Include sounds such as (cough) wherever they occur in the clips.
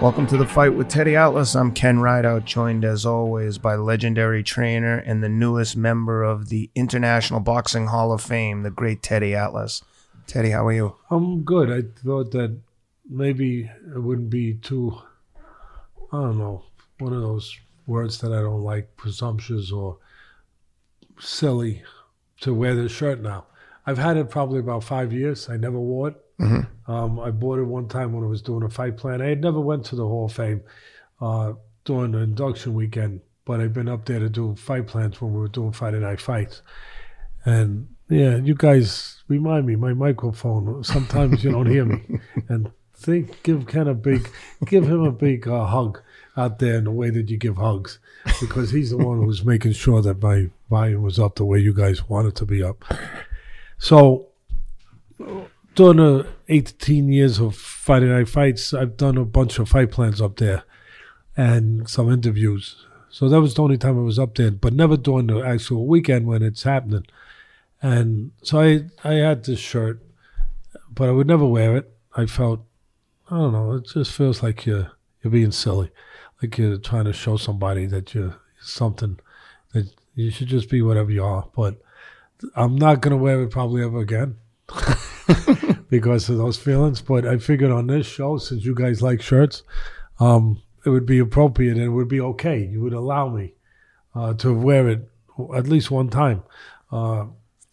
Welcome to the fight with Teddy Atlas. I'm Ken Rideout, joined as always by legendary trainer and the newest member of the International Boxing Hall of Fame, the great Teddy Atlas. Teddy, how are you? I'm good. I thought that maybe it wouldn't be too, I don't know, one of those words that I don't like, presumptuous or silly to wear this shirt now. I've had it probably about five years. I never wore it. Mm-hmm. Um, I bought it one time when I was doing a fight plan. I had never went to the Hall of Fame uh, during the induction weekend, but I've been up there to do fight plans when we were doing Friday night fights. And yeah, you guys remind me. My microphone. Sometimes you don't hear me, (laughs) and think give Ken a big, give him a big uh, hug out there in the way that you give hugs, because he's the one who's making sure that my volume was up the way you guys want it to be up. So during the 18 years of Friday Night Fights, I've done a bunch of fight plans up there and some interviews. So that was the only time I was up there, but never during the actual weekend when it's happening. And so I, I had this shirt, but I would never wear it. I felt, I don't know, it just feels like you're, you're being silly. Like you're trying to show somebody that you're something, that you should just be whatever you are. But I'm not going to wear it probably ever again. (laughs) because of those feelings. But I figured on this show, since you guys like shirts, um, it would be appropriate and it would be okay. You would allow me uh, to wear it at least one time. Uh,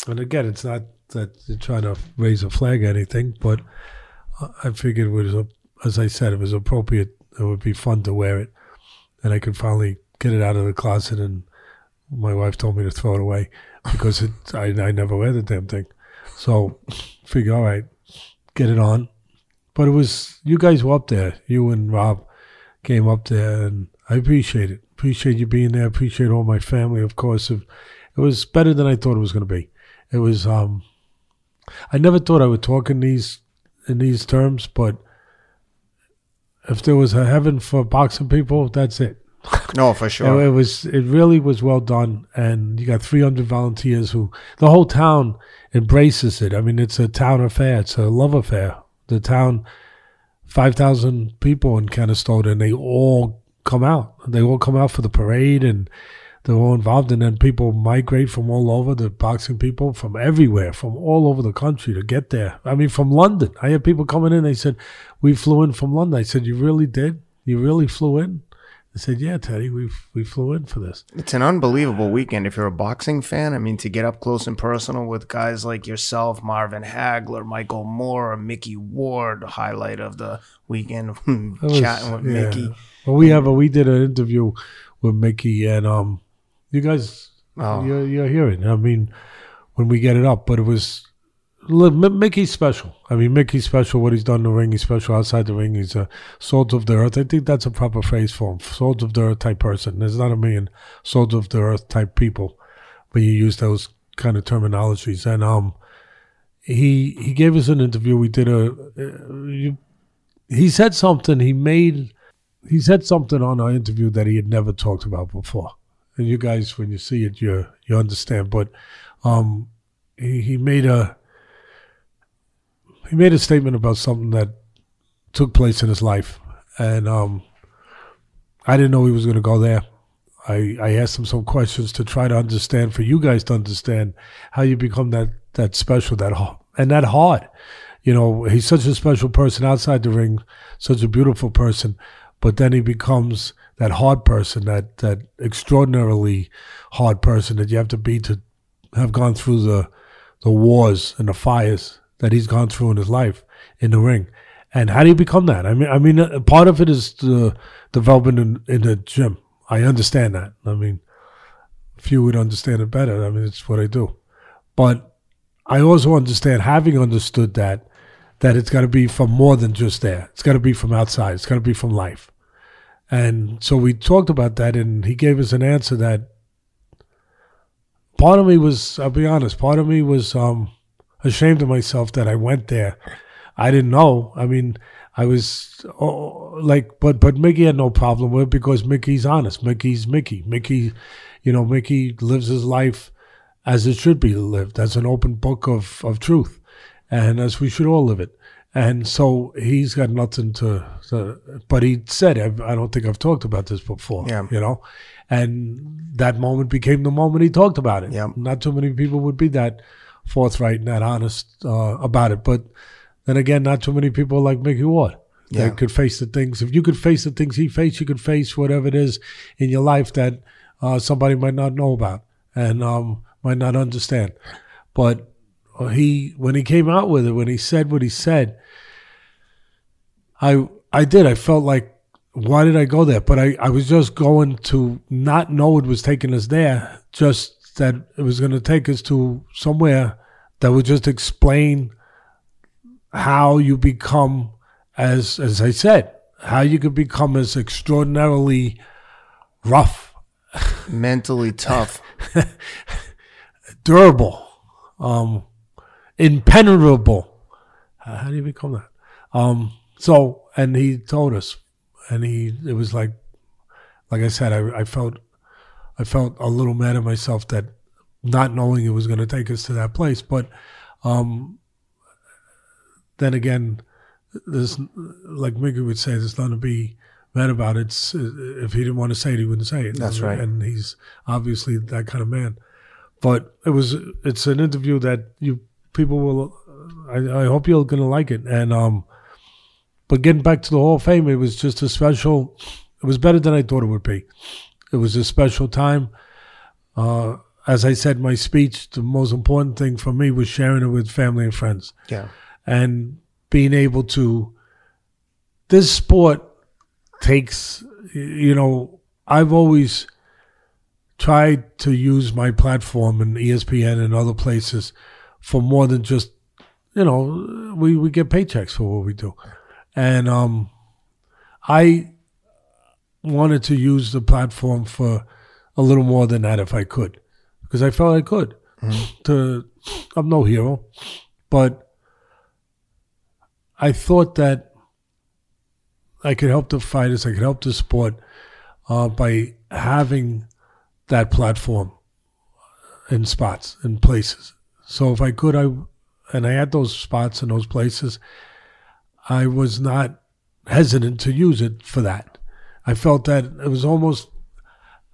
and again, it's not that you're trying to raise a flag or anything, but I figured it was, a, as I said, it was appropriate. It would be fun to wear it, and I could finally get it out of the closet. And my wife told me to throw it away because it, I, I never wear the damn thing. So figure, all right, get it on. But it was you guys were up there. You and Rob came up there, and I appreciate it. Appreciate you being there. Appreciate all my family, of course. It was better than I thought it was going to be. It was. um I never thought I would talk in these in these terms, but if there was a heaven for boxing people, that's it. No, for sure. It, it was. It really was well done, and you got 300 volunteers who the whole town embraces it. I mean, it's a town affair. It's a love affair. The town, 5,000 people in Canastota, and they all come out. They all come out for the parade, and they're all involved. And then people migrate from all over, the boxing people from everywhere, from all over the country to get there. I mean, from London. I had people coming in, they said, We flew in from London. I said, You really did? You really flew in? I said, "Yeah, Teddy, we we flew in for this." It's an unbelievable weekend if you're a boxing fan. I mean, to get up close and personal with guys like yourself, Marvin Hagler, Michael Moorer, Mickey Ward, highlight of the weekend, (laughs) was, chatting with yeah. Mickey. Well, we have a we did an interview with Mickey, and um, you guys, oh. you're, you're hearing. I mean, when we get it up, but it was Mickey's special. I mean, Mickey's special. What he's done in the ring, he's special outside the ring. He's a salt of the earth. I think that's a proper phrase for him. Salt of the earth type person. There's not a million salt of the earth type people, but you use those kind of terminologies. And um, he he gave us an interview. We did a. Uh, he said something. He made. He said something on our interview that he had never talked about before. And you guys, when you see it, you you understand. But um, he, he made a he made a statement about something that took place in his life, and um, I didn't know he was going to go there. I, I asked him some questions to try to understand, for you guys to understand how you become that that special, that and that hard. You know, he's such a special person outside the ring, such a beautiful person, but then he becomes that hard person, that that extraordinarily hard person that you have to be to have gone through the the wars and the fires that he's gone through in his life in the ring. And how do you become that? I mean, I mean, uh, part of it is the development in, in the gym. I understand that. I mean, few would understand it better. I mean, it's what I do. But I also understand, having understood that, that it's got to be from more than just there. It's got to be from outside. It's got to be from life. And so we talked about that, and he gave us an answer that part of me was, I'll be honest, part of me was um, ashamed of myself that I went there. I didn't know. I mean, I was oh, like, but but Mickey had no problem with it because Mickey's honest. Mickey's Mickey. Mickey, you know, Mickey lives his life as it should be lived, as an open book of of truth, and as we should all live it. And so he's got nothing to, to but he said, I don't think I've talked about this before, Yeah. you know? And that moment became the moment he talked about it. Yeah. Not too many people would be that forthright and that honest uh, about it. But then again, not too many people like Mickey Ward Yeah. that could face the things. If you could face the things he faced, you could face whatever it is in your life that uh, somebody might not know about and um, might not understand. But uh, he, when he came out with it, when he said what he said, I I did. I felt like, why did I go there? But I, I was just going to not know it was taking us there, just that it was going to take us to somewhere that would just explain how you become, as as I said, how you could become as extraordinarily rough, Mentally tough. (laughs) durable, um, impenetrable. How do you become that? Um, so, and he told us, and he, it was like, like I said, I, I felt, I felt a little mad at myself that not knowing it was going to take us to that place. But, um, then again, there's, like Mickey would say, there's nothing to be mad about. It's, if he didn't want to say it, he wouldn't say it. That's right. And he's obviously that kind of man but it was it's an interview that you people will I, I hope you're gonna like it and um but getting back to the Hall of Fame it was just a special it was better than I thought it would be it was a special time. Uh as I said in my speech the most important thing for me was sharing it with family and friends. Yeah. and being able to this sport takes you know I've always tried to use my platform and ESPN and other places for more than just you know we, we get paychecks for what we do. And um I wanted to use the platform for a little more than that if I could because I felt I could to I'm no hero but I thought that I could help the fighters, I could help the sport uh, by having that platform in spots and places. So if I could, I and I had those spots and those places, I was not hesitant to use it for that. I felt that it was almost,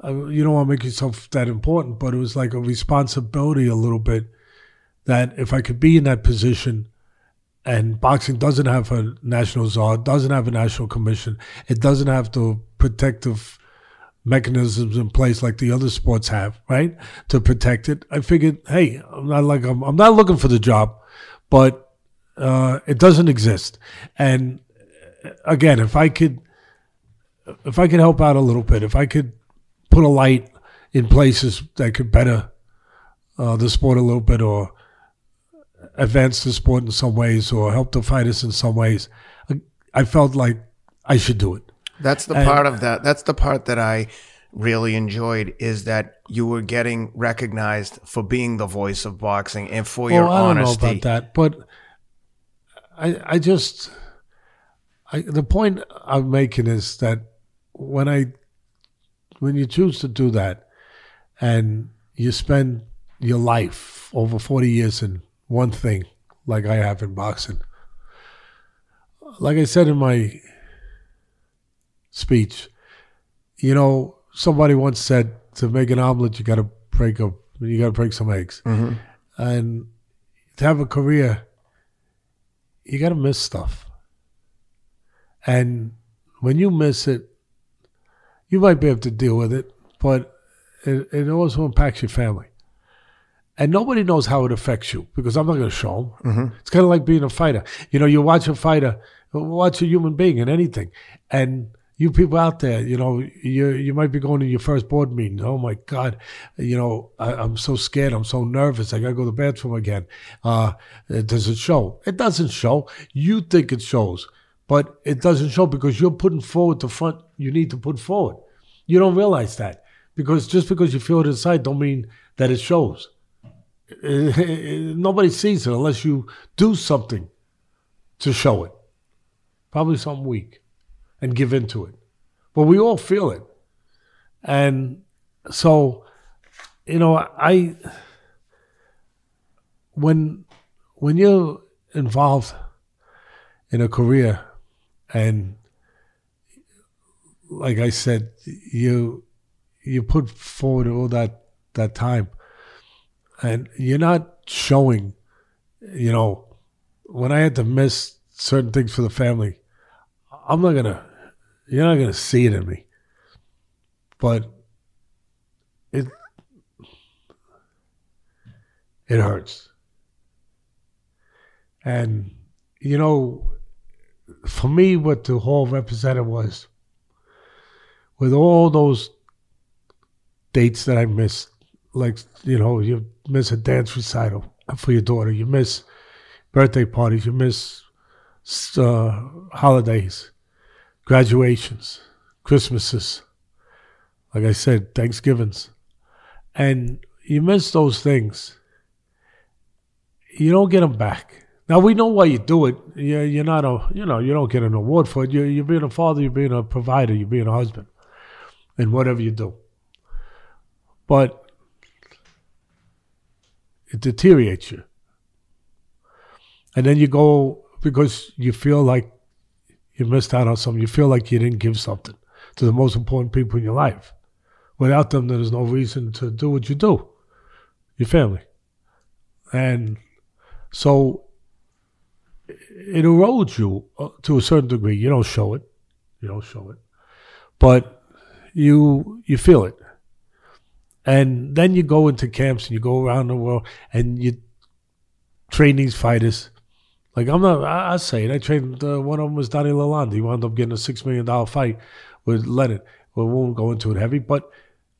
uh, you don't want to make yourself that important, but it was like a responsibility a little bit that if I could be in that position and boxing doesn't have a national czar, doesn't have a national commission, it doesn't have the protective mechanisms in place like the other sports have, right, to protect it. I figured, hey, I'm not like I'm, I'm not looking for the job, but uh, it doesn't exist. And uh, again, if I could, if I could help out a little bit, if I could put a light in places that could better uh, the sport a little bit, or advance the sport in some ways or help the fighters in some ways. I, felt like I should do it. That's the And- part of that. That's the part that I really enjoyed is that you were getting recognized for being the voice of boxing and for your well, I don't honesty. know about that, but I I just I, the point I'm making is that when I when you choose to do that and you spend your life over 40 years in one thing like I have in boxing like I said in my speech you know somebody once said to make an omelet you got to break a you got to break some eggs Mm-hmm. and to have a career, you got to miss stuff. And when you miss it, you might be able to deal with it, but it, it also impacts your family. And nobody knows how it affects you because I'm not going to show them. It's kind of like being a fighter. You know, you watch a fighter, watch a human being in anything, and you people out there, you know, you you might be going to your first board meeting. Oh my God, you know, I, I'm so scared. I'm so nervous. I got to go to the bathroom again. Uh, does it show? It doesn't show. You think it shows, but it doesn't show because you're putting forward the front you need to put forward. You don't realize that because just because you feel it inside, don't mean that it shows. (laughs) Nobody sees it unless you do something to show it. Probably something weak and give into it. But we all feel it. And so, you know, I when when you're involved in a career, and like I said, you you put forward all that that time, and you're not showing. You know, when I had to miss certain things for the family, I'm not gonna. You're not gonna see it in me, but it it hurts. And you know, for me, what the hall represented was with all those dates that I missed, like, you know, you miss a dance recital for your daughter, you miss birthday parties, you miss uh, holidays, graduations, Christmases, like I said, Thanksgivings. And you miss those things. You don't get them back. Now we know why you do it. You're, you're not a, you know, you don't get an award for it. You're, you're being a father, you're being a provider, you're being a husband in whatever you do. But it deteriorates you. And then you go because you feel like you missed out on something. You feel like you didn't give something to the most important people in your life. Without them, there's no reason to do what you do, your family. And so it erodes you uh, to a certain degree. You don't show it. You don't show it. But you you feel it. And then you go into camps and you go around the world and you train these fighters. Like I'm not, I, I say it. I trained uh, one of them was Donny Lalonde. He wound up getting a six million dollar fight with Leonard. We won't go into it heavy, but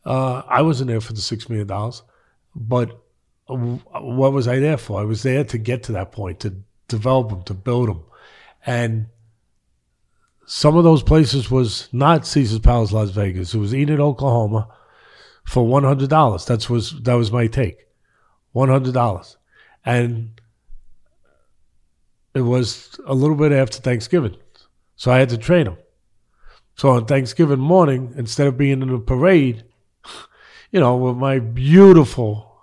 uh, I wasn't there for the six million dollars. But what was I there for? I was there to get to that point, to develop them, to build them, and some of those places was not Caesar's Palace, Las Vegas. It was Enid, Oklahoma, for one hundred dollars. That's was that was my take, one hundred dollars, and it was a little bit after Thanksgiving, so I had to train them. So on Thanksgiving morning, instead of being in a parade, you know, with my beautiful,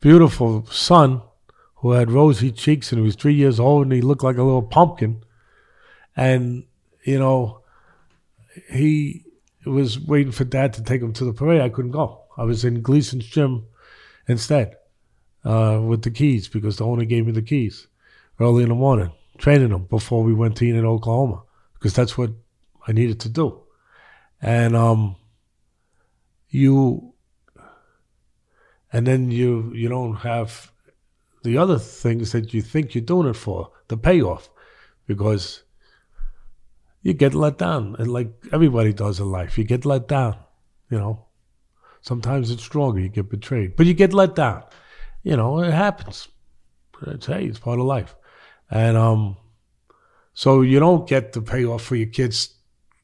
beautiful son, who had rosy cheeks and he was three years old and he looked like a little pumpkin, and you know, he was waiting for dad to take him to the parade. I couldn't go. I was in Gleason's gym instead uh, with the keys because the owner gave me the keys early in the morning, training them before we went to Enid, Oklahoma, because that's what I needed to do. And um, you, and then you you don't have the other things that you think you're doing it for, the payoff, because you get let down. And like everybody does in life, you get let down, you know. Sometimes it's stronger, you get betrayed. But you get let down. You know, it happens. It's hey, it's part of life. And um so you don't get the payoff for your kids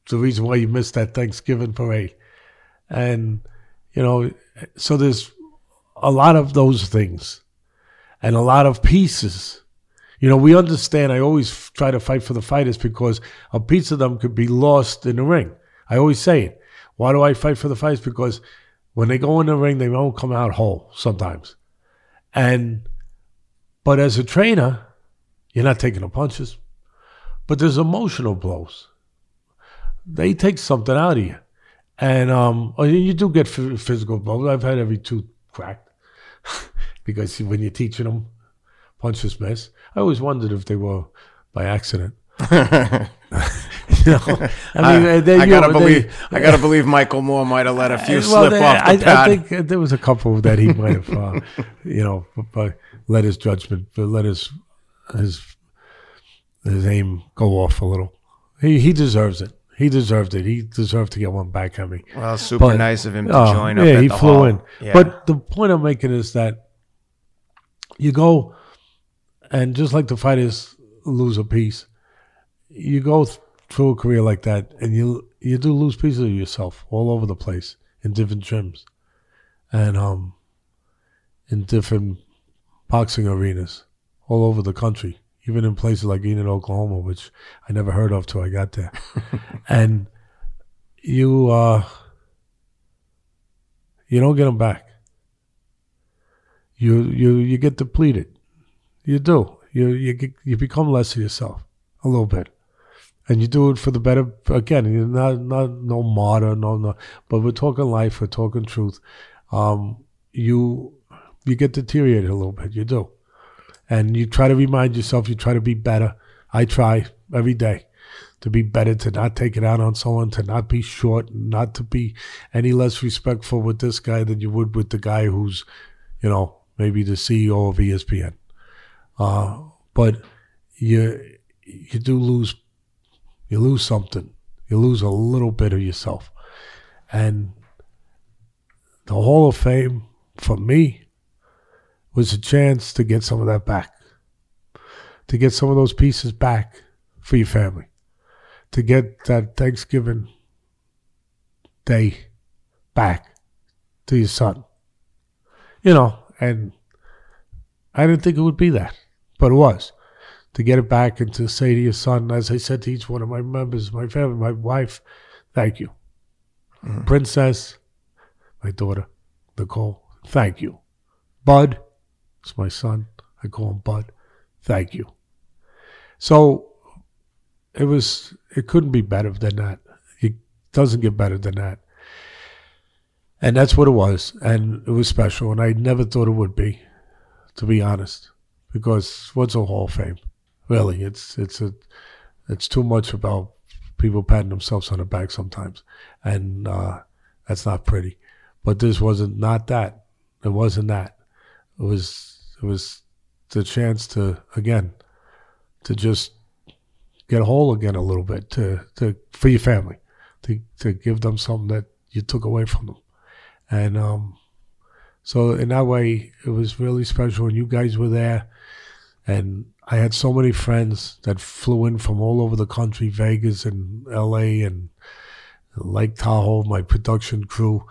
the reason why you missed that Thanksgiving parade. And, you know, so there's a lot of those things and a lot of pieces you know, we understand. I always try to fight for the fighters because a piece of them could be lost in the ring. I always say it. Why do I fight for the fighters? Because when they go in the ring, they don't come out whole sometimes. And, but as a trainer, you're not taking the punches. But there's emotional blows. They take something out of you. And um, oh, you do get physical blows. I've had every tooth cracked (laughs) because when you're teaching them, punches miss. I always wondered if they were by accident. (laughs) (laughs) you know, I mean, I, they, I gotta believe. They, I gotta believe Michael Moorer might have let a few well, slip they, off the I, pad. I think there was a couple that he might have, uh, you know, but let his judgment, let his his his aim go off a little. He he deserves it. He deserved it. He deserved to get one back at me. Well, super but, nice of him to uh, join. Yeah, he flew hall. in. Yeah. But the point I'm making is that you go and just like the fighters lose a piece, you go through a career like that, and you you do lose pieces of yourself all over the place in different gyms, and um, in different boxing arenas all over the country, even in places like Enid, Oklahoma, which I never heard of till I got there, (laughs) and you uh, you don't get them back. You you you get depleted you do. You you you become less of yourself a little bit, and you do it for the better. Again, you're not not no martyr, no no. But we're talking life, we're talking truth. Um, you you get deteriorated a little bit. You do, and you try to remind yourself. You try to be better. I try every day to be better, to not take it out on someone, to not be short, not to be any less respectful with this guy than you would with the guy who's, you know, maybe the CEO of ESPN. Uh, but you you do lose you lose something. You lose a little bit of yourself. And the Hall of Fame for me was a chance to get some of that back. To get some of those pieces back for your family. To get that Thanksgiving day back to your son. You know, and I didn't think it would be that, but it was. To get it back and to say to your son, as I said to each one of my members, my family, my wife, thank you. Mm-hmm. Princess, my daughter, Nicole, thank you. Bud, it's my son. I call him Bud. Thank you. So it was it couldn't be better than that. It doesn't get better than that. And that's what it was. And it was special. And I never thought it would be, to be honest. Because what's a Hall of Fame? Really, it's it's a it's too much about people patting themselves on the back sometimes. And uh, that's not pretty. But this wasn't not that. It wasn't that. It was it was the chance to again to just get a whole again a little bit to, to for your family to to give them something that you took away from them and um, so in that way it was really special and you guys were there and I had so many friends that flew in from all over the country Vegas and LA and Lake Tahoe my production crew.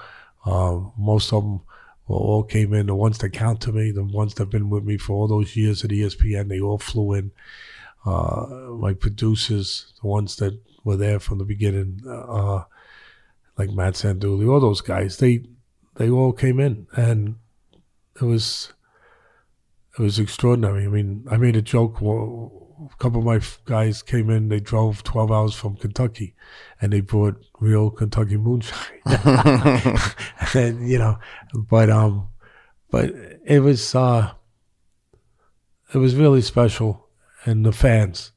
Uh, most of them all came in the ones that count to me the ones that have been with me for all those years at ESPN they all flew in. Uh, my producers, the ones that were there from the beginning, uh, like Matt Sanduli, all those guys, they they all came in, and it was it was extraordinary. I mean, I made a joke. A couple of my guys came in. They drove twelve hours from Kentucky, and they brought real Kentucky moonshine. (laughs) and you know, but um, but it was uh, it was really special and the fans,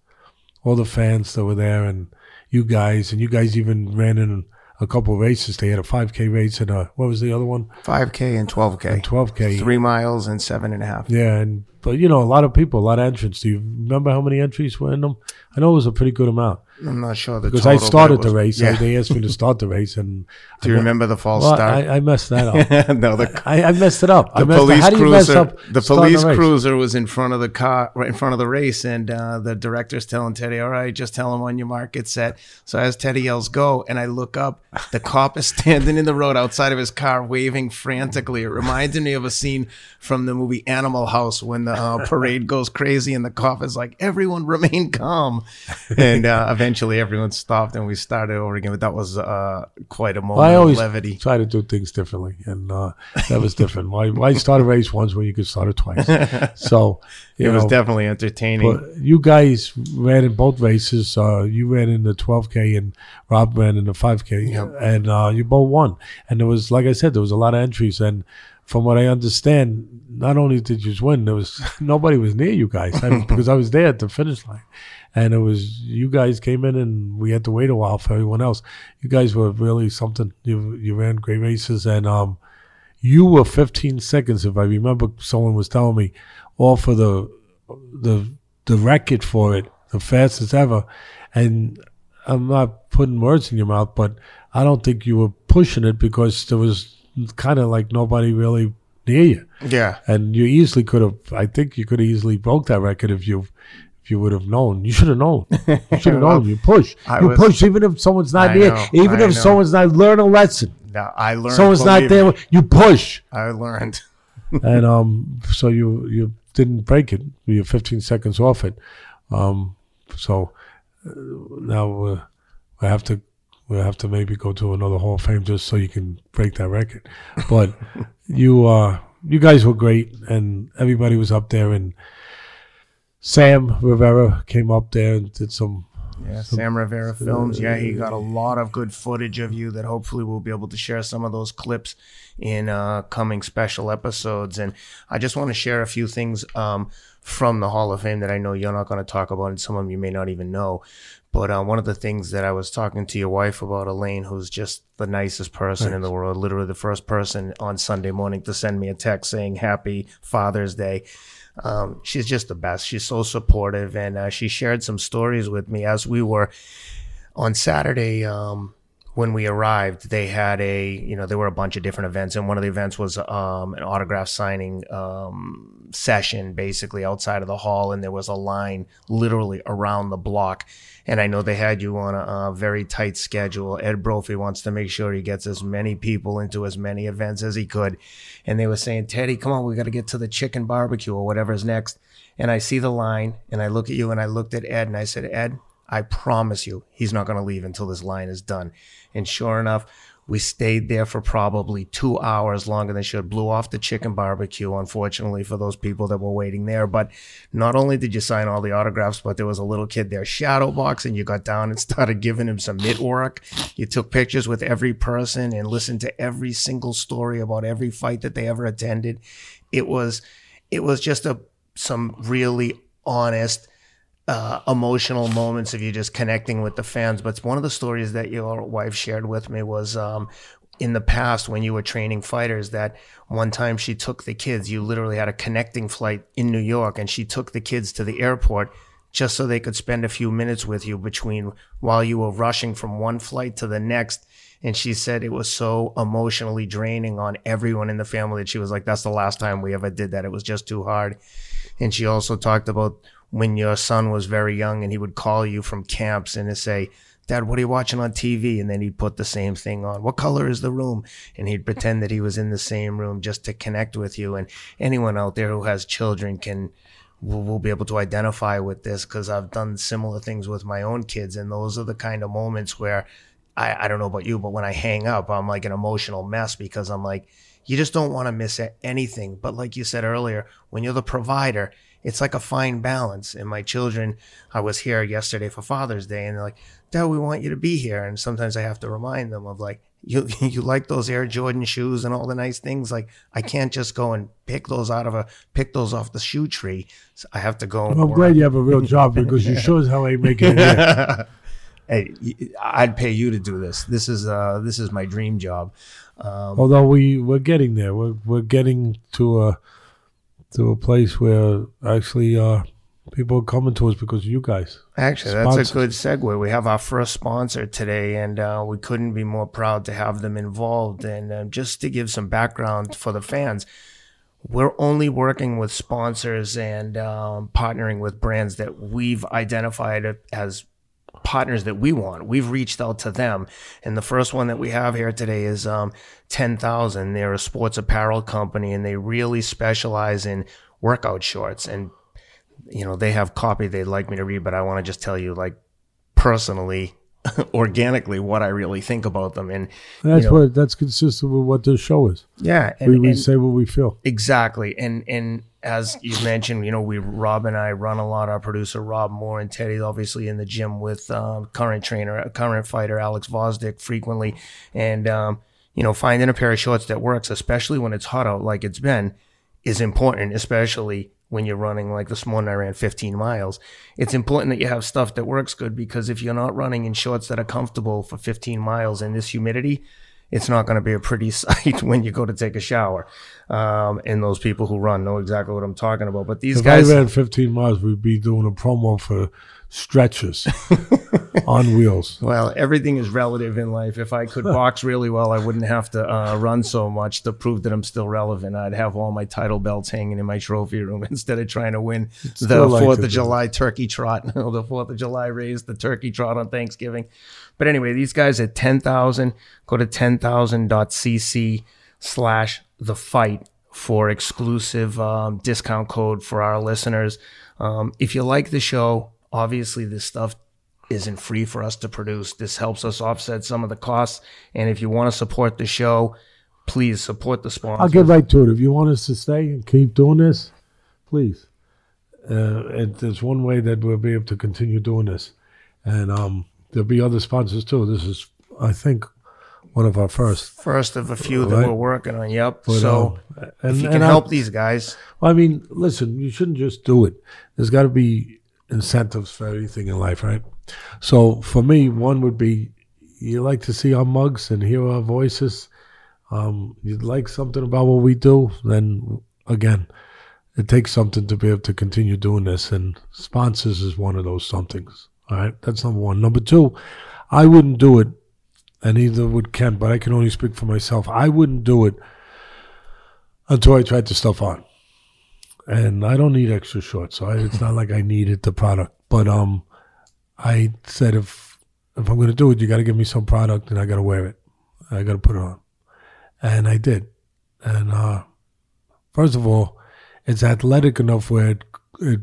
all the fans that were there, and you guys, and you guys even ran in a couple of races. They had a 5K race and a what was the other one? 5K and 12K. And 12K. Three miles and seven and a half. Yeah, and but you know, a lot of people, a lot of entrants. Do you remember how many entries were in them? I know it was a pretty good amount. I'm not sure the because I started the race. Yeah. they asked me to start the race, and (laughs) do you I, remember the false well, start? I, I, messed that up. (laughs) no, the, I, I, messed it up. The police cruiser, the police cruiser was in front of the car, right in front of the race, and uh, the director's telling Teddy, "All right, just tell him on your mark, set." So as Teddy yells, "Go!" and I look up, the cop is (laughs) standing in the road outside of his car, waving frantically. It reminded me of a scene from the movie Animal House when the uh, parade goes crazy and the cop is like, "Everyone remain calm," and uh, eventually everyone's stopped and we started over again. But that was uh, quite a moment well, I always of levity. Try to do things differently, and uh, that was different. why, why start a race once when you could start it twice? (laughs) So it know, was definitely entertaining. you guys ran in both races. Uh, you ran in the 12k, and Rob ran in the 5k, yep. and uh, you both won. And there was, like I said, there was a lot of entries, and from what I understand, not only did you win, there was (laughs) nobody was near you guys I mean, (laughs) because I was there at the finish line, and it was you guys came in and we had to wait a while for everyone else. You guys were really something. You you ran great races and um, you were 15 seconds if I remember. Someone was telling me all for the the the record for it, the fastest ever, and I'm not putting words in your mouth, but I don't think you were pushing it because there was kind of like nobody really near you. Yeah. And you easily could have, I think you could have easily broke that record if you if you would have known. You should have known. (laughs) You should have known. You push. I you was, push even if someone's not I there. Know, even I if know. someone's not learn a lesson. No, I learned. Someone's not there. Me. You push. I learned. (laughs) and um, so you you didn't break it. You're 15 seconds off it. Um, so uh, now uh, we have to we have to maybe go to another Hall of Fame just so you can break that record. But (laughs) you uh, you guys were great, and everybody was up there and Sam Rivera came up there and did some. Yeah, Sam Rivera Films. Yeah, he got a lot of good footage of you that hopefully we'll be able to share some of those clips in uh, coming special episodes. And I just want to share a few things um, from the Hall of Fame that I know you're not going to talk about, and some of them you may not even know. But uh, one of the things that I was talking to your wife about, Elaine, who's just the nicest person Thanks. in the world, literally the first person on Sunday morning to send me a text saying Happy Father's Day. Um, she's just the best. She's so supportive, and uh, she shared some stories with me as we were on Saturday. Um, when we arrived, they had a, you know, there were a bunch of different events, and one of the events was um, an autograph signing um, session, basically outside of the hall, and there was a line literally around the block. And I know they had you on a, a very tight schedule. Ed Brophy wants to make sure he gets as many people into as many events as he could, and they were saying, Teddy, come on, we got to get to the chicken barbecue or whatever's next. And I see the line, and I look at you, and I looked at Ed, and I said, Ed, I promise you, he's not going to leave until this line is done. And sure enough, we stayed there for probably two hours longer than should. Blew off the chicken barbecue, unfortunately, for those people that were waiting there. But not only did you sign all the autographs, but there was a little kid there shadow boxing. You got down and (laughs) started giving him some mitt work. You took pictures with every person and listened to every single story about every fight that they ever attended. It was, it was just a some really honest uh, emotional moments of you just connecting with the fans. But one of the stories that your wife shared with me was um, in the past when you were training fighters that one time she took the kids, you literally had a connecting flight in New York and she took the kids to the airport just so they could spend a few minutes with you between while you were rushing from one flight to the next. And she said it was so emotionally draining on everyone in the family that she was like, that's the last time we ever did that. It was just too hard. And she also talked about when your son was very young and he would call you from camps and say, Dad, what are you watching on TV? And then he'd put the same thing on. What color is the room? And he'd pretend that he was in the same room just to connect with you. And anyone out there who has children can will, will be able to identify with this because I've done similar things with my own kids. And those are the kind of moments where I, I don't know about you, but when I hang up, I'm like an emotional mess because I'm like, you just don't want to miss anything. But like you said earlier, when you're the provider, it's like a fine balance. And my children, I was here yesterday for Father's Day, and they're like, "Dad, we want you to be here." And sometimes I have to remind them of like, "You (laughs) you like those Air Jordan shoes and all the nice things? Like, I can't just go and pick those out of a pick those off the shoe tree. So I have to go. I'm glad you have a real job (laughs) because you shows how I make it. (laughs) hey, I'd pay you to do this. This is uh this is my dream job. Um, Although we we're getting there, we're we're getting to a to a place where actually uh, people are coming to us because of you guys. Actually, Sponsors. that's a good segue. We have our first sponsor today, and uh, we couldn't be more proud to have them involved. And uh, just to give some background for the fans, we're only working with sponsors and um, partnering with brands that we've identified as partners that we want. We've reached out to them. And the first one that we have here today is um, 10,000. They're a sports apparel company and they really specialize in workout shorts. And, you know, they have copy they'd like me to read, but I want to just tell you, like, personally, (laughs) organically what I really think about them. And that's you know, what that's consistent with what this show is. Yeah. And, we, we and, say what we feel. Exactly. And, and, as you mentioned, you know, we Rob and I run a lot. Our producer Rob Moore and Teddy's obviously in the gym with um, current trainer, current fighter Alex Gvozdyk frequently, and um, you know, finding a pair of shorts that works, especially when it's hot out like it's been, is important. Especially when you're running like this morning, I ran 15 miles. It's important that you have stuff that works good because if you're not running in shorts that are comfortable for 15 miles in this humidity, it's not going to be a pretty (laughs) sight when you go to take a shower. Um, and those people who run know exactly what I'm talking about. But these if guys, I ran 15 miles, we'd be doing a promo for stretches (laughs) on wheels. Well, everything is relative in life. If I could (laughs) box really well, I wouldn't have to uh, run so much to prove that I'm still relevant. I'd have all my title belts hanging in my trophy room (laughs) instead of trying to win the Fourth of July turkey trot, the Fourth of July race, the turkey trot on Thanksgiving. But anyway, these guys at 10,000, go to 10,000.cc slash the fight for exclusive um, discount code for our listeners. Um, if you like the show, obviously this stuff isn't free for us to produce. This helps us offset some of the costs. And if you want to support the show, please support the sponsor. I'll get right to it. If you want us to stay and keep doing this, please. uh, it, there's one way that we'll be able to continue doing this, and um, there'll be other sponsors too. This is, I think, one of our first. First of a few that we're working on. Yep. But, so um, if you and can I- help these guys, Well, I mean, listen, you shouldn't just do it. There's got to be incentives for everything in life, right? So for me, one would be you like to see our mugs and hear our voices. Um, you'd like something about what we do, then again, it takes something to be able to continue doing this, and sponsors is one of those somethings. All right, that's number one. Number two, I wouldn't do it, and neither would Ken, but I can only speak for myself. I wouldn't do it until I tried the stuff on and I don't need extra shorts, so I, it's not like I needed the product. But um, I said if if I'm going to do it, you got to give me some product, and I got to wear it. I got to put it on, and I did. And uh, first of all, it's athletic enough where it, it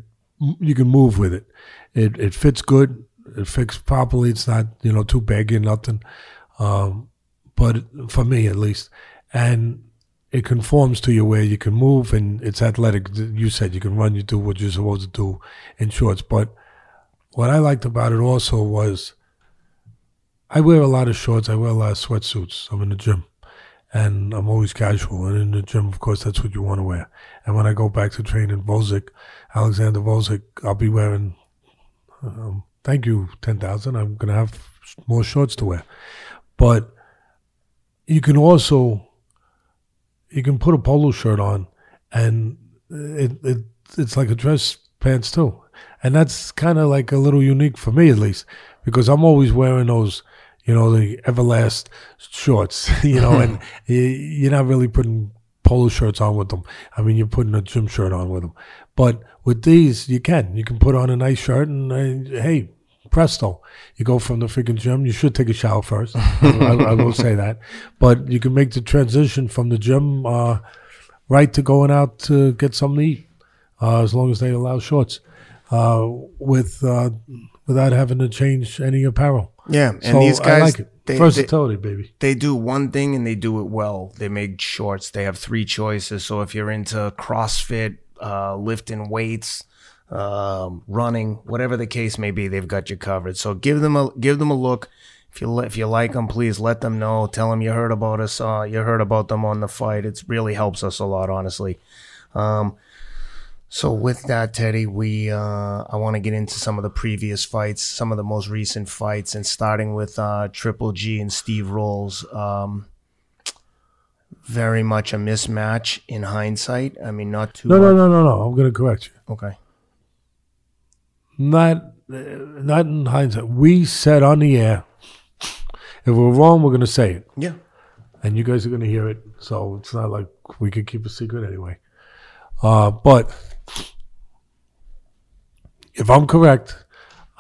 you can move with it. It it fits good. It fits properly. It's not you know too baggy or nothing. Um, but for me at least, and it conforms to you where you can move and it's athletic. You said you can run, you do what you're supposed to do in shorts. But what I liked about it also was I wear a lot of shorts, I wear a lot of sweatsuits. I'm in the gym and I'm always casual. And in the gym, of course, that's what you want to wear. And when I go back to training Gvozdyk, Alexander Gvozdyk, I'll be wearing, um, thank you, 10,000. I'm going to have more shorts to wear. But you can also you can put a polo shirt on and it, it it's like a dress pants too. And that's kind of like a little unique for me at least because i'm always wearing those you know the everlast shorts (laughs) you know and (laughs) you're not really putting polo shirts on with them. I mean you're putting a gym shirt on with them. But with these you can. You can put on a nice shirt and uh, hey presto you go from the freaking gym you should take a shower first I, I will say that but you can make the transition from the gym uh, right to going out to get something to eat uh, as long as they allow shorts uh, with uh, without having to change any apparel yeah. And so these I guys, like it. they, they, baby they do one thing and they do it well. They make shorts. They have three choices. So if you're into CrossFit, uh, lifting weights, um, running, whatever the case may be, they've got you covered. So give them a give them a look. If you if you like them, please let them know. Tell them you heard about us. Uh, you heard about them on the fight. It really helps us a lot, honestly. Um, so with that, Teddy, we uh, I want to get into some of the previous fights, some of the most recent fights, and starting with uh, Triple G and Steve Rolls. Um, very much a mismatch in hindsight. I mean, not too. no no no no no i'm going to correct you Okay. Not not in hindsight we said on the air if we're wrong we're going to say it Yeah. and you guys are going to hear it. So it's not like we could keep a secret anyway. Uh, but if I'm correct,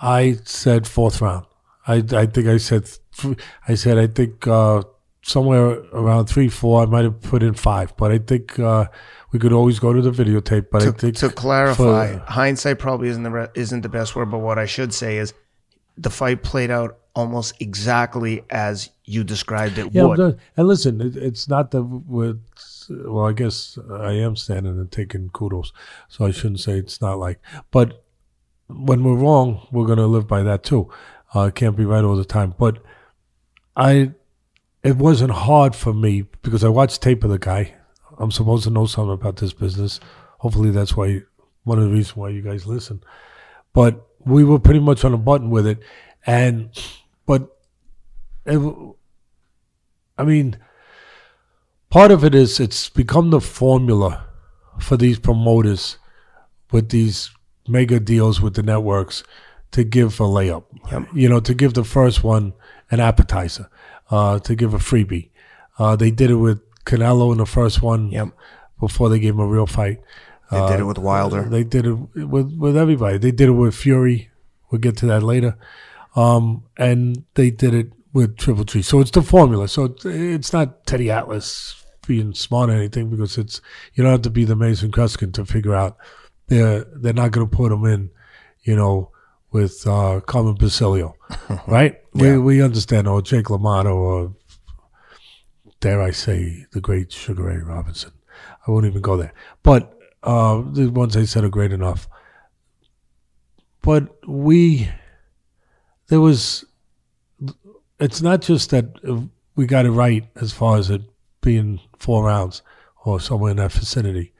I said fourth round. I, I think I said th- I said I think uh, somewhere around three four. I might have put in five, but I think uh, we could always go to the videotape. But I To, think to clarify, for- hindsight probably isn't the re- isn't the best word, but what I should say is the fight played out almost exactly as you described it Yeah, would. and listen, it, it's not that we're. Well, I guess I am standing and taking kudos, so I shouldn't say it's not like. But when we're wrong, we're going to live by that too. Uh, it can't be right all the time. But I, it wasn't hard for me because I watched tape of the guy. I'm supposed to know something about this business. Hopefully, that's why one of the reasons why you guys listen. But we were pretty much on a button with it, and but it, I mean, part of it is it's become the formula for these promoters with these mega deals with the networks to give a layup. Yep. You know, to give the first one an appetizer, uh, to give a freebie. Uh, they did it with Canelo in the first one Yep. before they gave him a real fight. They did it with Wilder. They did it with with everybody. They did it with Fury. We'll get to that later. Um, and they did it with Triple G. So it's the formula. So it's, it's not Teddy Atlas being smart or anything because it's you don't have to be the Mason Kruskin to figure out they're they're not going to put him in, you know, with uh, Carmen Basilio, (laughs) right? Yeah. We we understand or Jake LaMotta or dare I say the great Sugar Ray Robinson. I won't even go there, but uh, the ones I said are great enough. but we there was. It's not just that we got it right as far as it being four rounds or somewhere in that vicinity,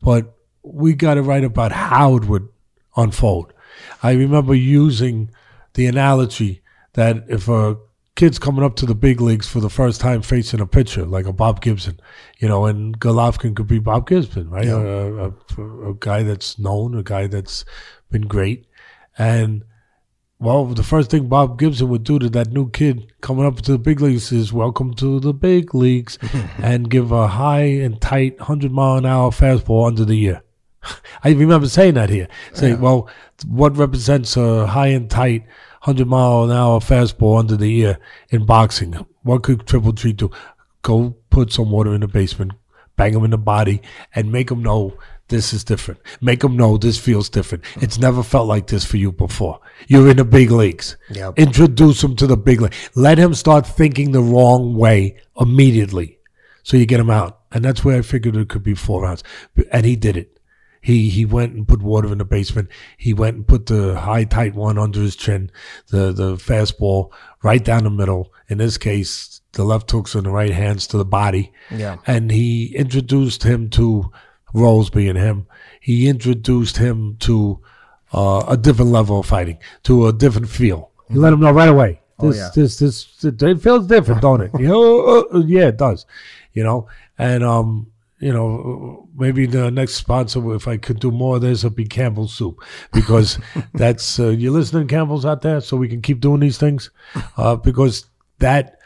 but we got it right about how it would unfold. I remember using the analogy that if a kid's coming up to the big leagues for the first time facing a pitcher like a Bob Gibson, you know, and Golovkin could be Bob Gibson, right? Yeah. A, a, a, guy that's known, a guy that's been great. And, well, the first thing Bob Gibson would do to that new kid coming up to the big leagues is welcome to the big leagues (laughs) and give a high and tight 100 mile an hour fastball under the ear. (laughs) I remember saying that here. Say, yeah. well, what represents a high and tight 100 mile an hour fastball under the ear in boxing. What could Triple G do? Go put some water in the basement, bang him in the body, and make him know this is different. Make him know this feels different. It's never felt like this for you before. You're in the big leagues. Yep. Introduce him to the big league. Let him start thinking the wrong way immediately. So you get him out. And that's where I figured it could be four rounds. And he did it. He he went and put water in the basement. He went and put the high tight one under his chin, the the fastball right down the middle. In this case, the left hooks and the right hands to the body. Yeah. And he introduced him to Rose being him. He introduced him to uh, a different level of fighting, to a different feel. He let him know right away. Oh, this, oh, yeah. this, this, this, it feels different, don't it? You know, uh, yeah, it does. You know, and um, you know, maybe the next sponsor, if I could do more of this, would be Campbell's Soup. Because (laughs) that's uh, you're listening, Campbell's out there, so we can keep doing these things? Uh, because that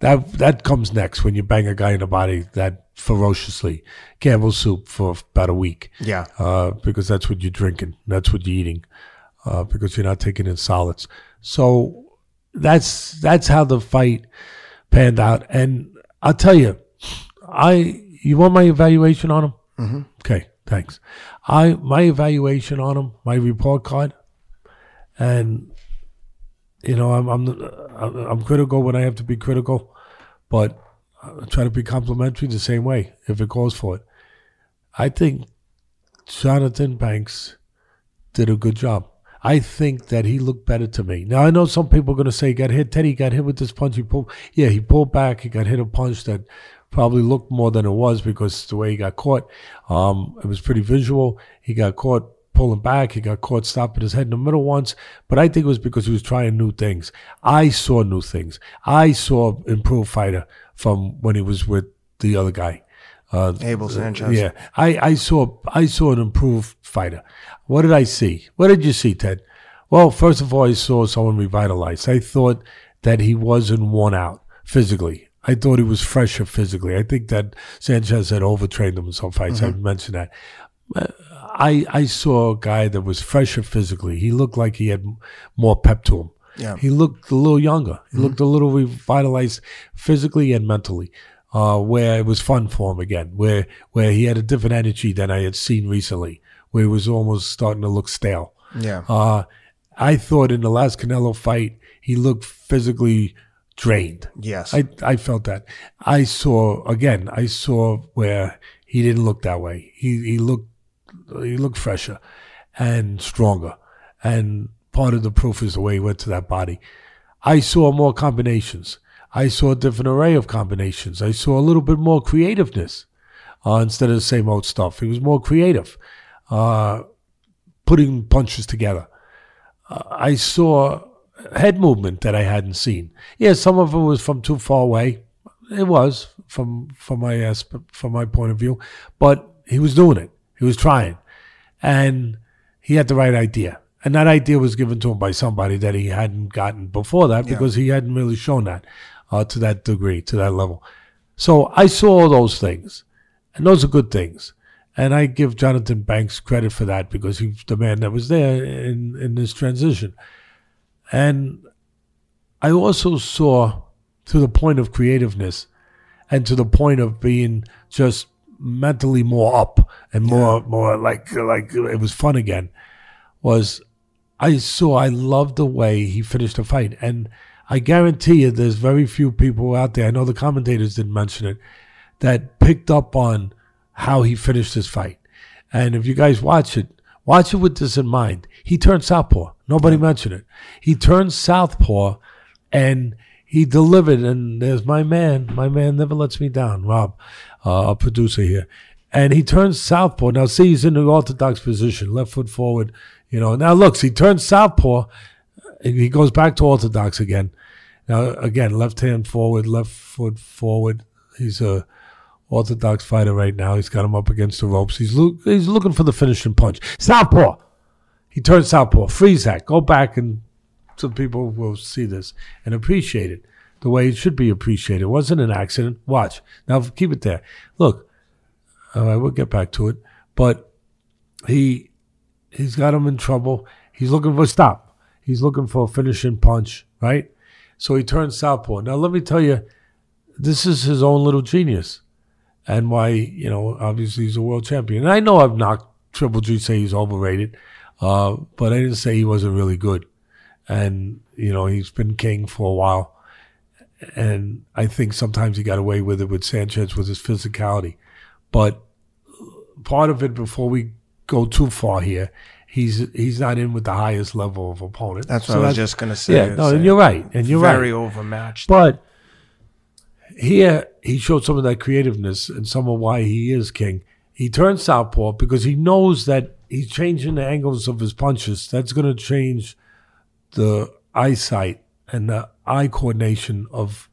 that that comes next when you bang a guy in the body that ferociously. Campbell's Soup for about a week, yeah, uh, because that's what you're drinking, that's what you're eating, uh, because you're not taking in solids. So that's that's how the fight panned out, and I'll tell you, I you want my evaluation on him? Mm-hmm. Okay, thanks. I my evaluation on him, my report card, and you know I'm I'm I'm critical when I have to be critical, but I try to be complimentary the same way if it calls for it. I think Johnathon Banks did a good job. I think that he looked better to me. Now I know some people are going to say he got hit. Teddy got hit with this punch. He pulled. Yeah, he pulled back. He got hit a punch that probably looked more than it was because the way he got caught, um, it was pretty visual. He got caught pulling back. He got caught stopping his head in the middle once, but I think it was because he was trying new things. I saw new things. I saw improved fighter from when he was with the other guy. Uh, Abel Sanchez. Yeah, I, I saw I saw an improved fighter. What did I see? What did you see, Ted? Well, first of all, I saw someone revitalized. I thought that he wasn't worn out physically. I thought he was fresher physically. I think that Sanchez had overtrained him in some fights. Mm-hmm. I mentioned that. I I saw a guy that was fresher physically. He looked like he had more pep to him. Yeah. He looked a little younger. He mm-hmm. looked a little revitalized physically and mentally. Uh, where it was fun for him again, where where he had a different energy than I had seen recently, where he was almost starting to look stale. Yeah. Uh, I thought in the last Canelo fight, he looked physically drained. Yes. I, I felt that. I saw, again, I saw where he didn't look that way. He, he looked, he looked fresher and stronger. And part of the proof is the way he went to that body. I saw more combinations. I saw a different array of combinations. I saw a little bit more creativeness uh, instead of the same old stuff. He was more creative, uh, putting punches together. Uh, I saw head movement that I hadn't seen. Yeah, some of it was from too far away. It was from from my from my point of view, but he was doing it. He was trying, and he had the right idea. And that idea was given to him by somebody that he hadn't gotten before that because yeah. he hadn't really shown that uh, to that degree, to that level. So I saw those things, and those are good things. And I give Johnathon Banks credit for that because he's the man that was there in, in this transition. And I also saw to the point of creativeness and to the point of being just mentally more up and more yeah. more like like it was fun again was I saw I loved the way he finished the fight and I guarantee you there's very few people out there I know the commentators didn't mention it that picked up on how he finished his fight and if you guys watch it Watch it with this in mind. He turned southpaw. Nobody mentioned it. He turned southpaw, and he delivered. And there's my man. My man never lets me down. Rob, uh, a producer here, and he turns southpaw. Now see, he's in the orthodox position, left foot forward. You know. Now looks, he turns southpaw. He goes back to orthodox again. Now again, left hand forward, left foot forward. He's a orthodox fighter right now. He's got him up against the ropes. He's lo- he's looking for the finishing punch. Southpaw. He turns southpaw. Freeze that. Go back and some people will see this and appreciate it the way it should be appreciated. It wasn't an accident. Watch. Now keep it there. Look. All right, we'll get back to it. But he he's got him in trouble. He's looking for a stop. He's looking for a finishing punch, right? So he turns southpaw. Now let me tell you, this is his own little genius and why you know obviously he's a world champion. And I know I've knocked Triple G say he's overrated, uh, but I didn't say he wasn't really good. And you know he's been king for a while, and I think sometimes he got away with it with Sanchez with his physicality. But part of it, before we go too far here, he's he's not in with the highest level of opponent. That's what so I was just going to say. Yeah, no, and you're right, and you're very right. Very overmatched. But here he showed some of that creativeness and some of why he is king. He turns southpaw because he knows that he's changing the angles of his punches. That's going to change the eyesight and the eye coordination of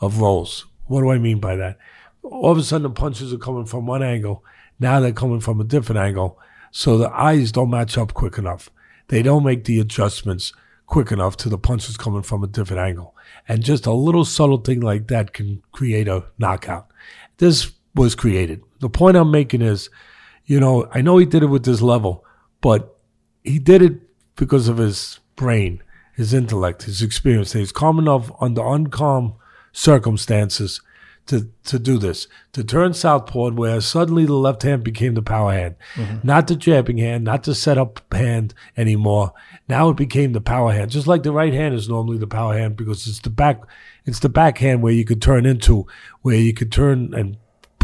of Rolls. What do I mean by that? All of a sudden, the punches are coming from one angle. Now they're coming from a different angle. So the eyes don't match up quick enough. They don't make the adjustments quick enough to the punches coming from a different angle. And just a little subtle thing like that can create a knockout. This was created. The point I'm making is, you know, I know he did it with this level, but he did it because of his brain, his intellect, his experience. He's calm enough under uncalm circumstances to, to do this, to turn southpaw where suddenly the left hand became the power hand, mm-hmm. not the jabbing hand, not the setup hand anymore. Now it became the power hand, just like the right hand is normally the power hand because it's the back, it's the back hand where you could turn into, where you could turn and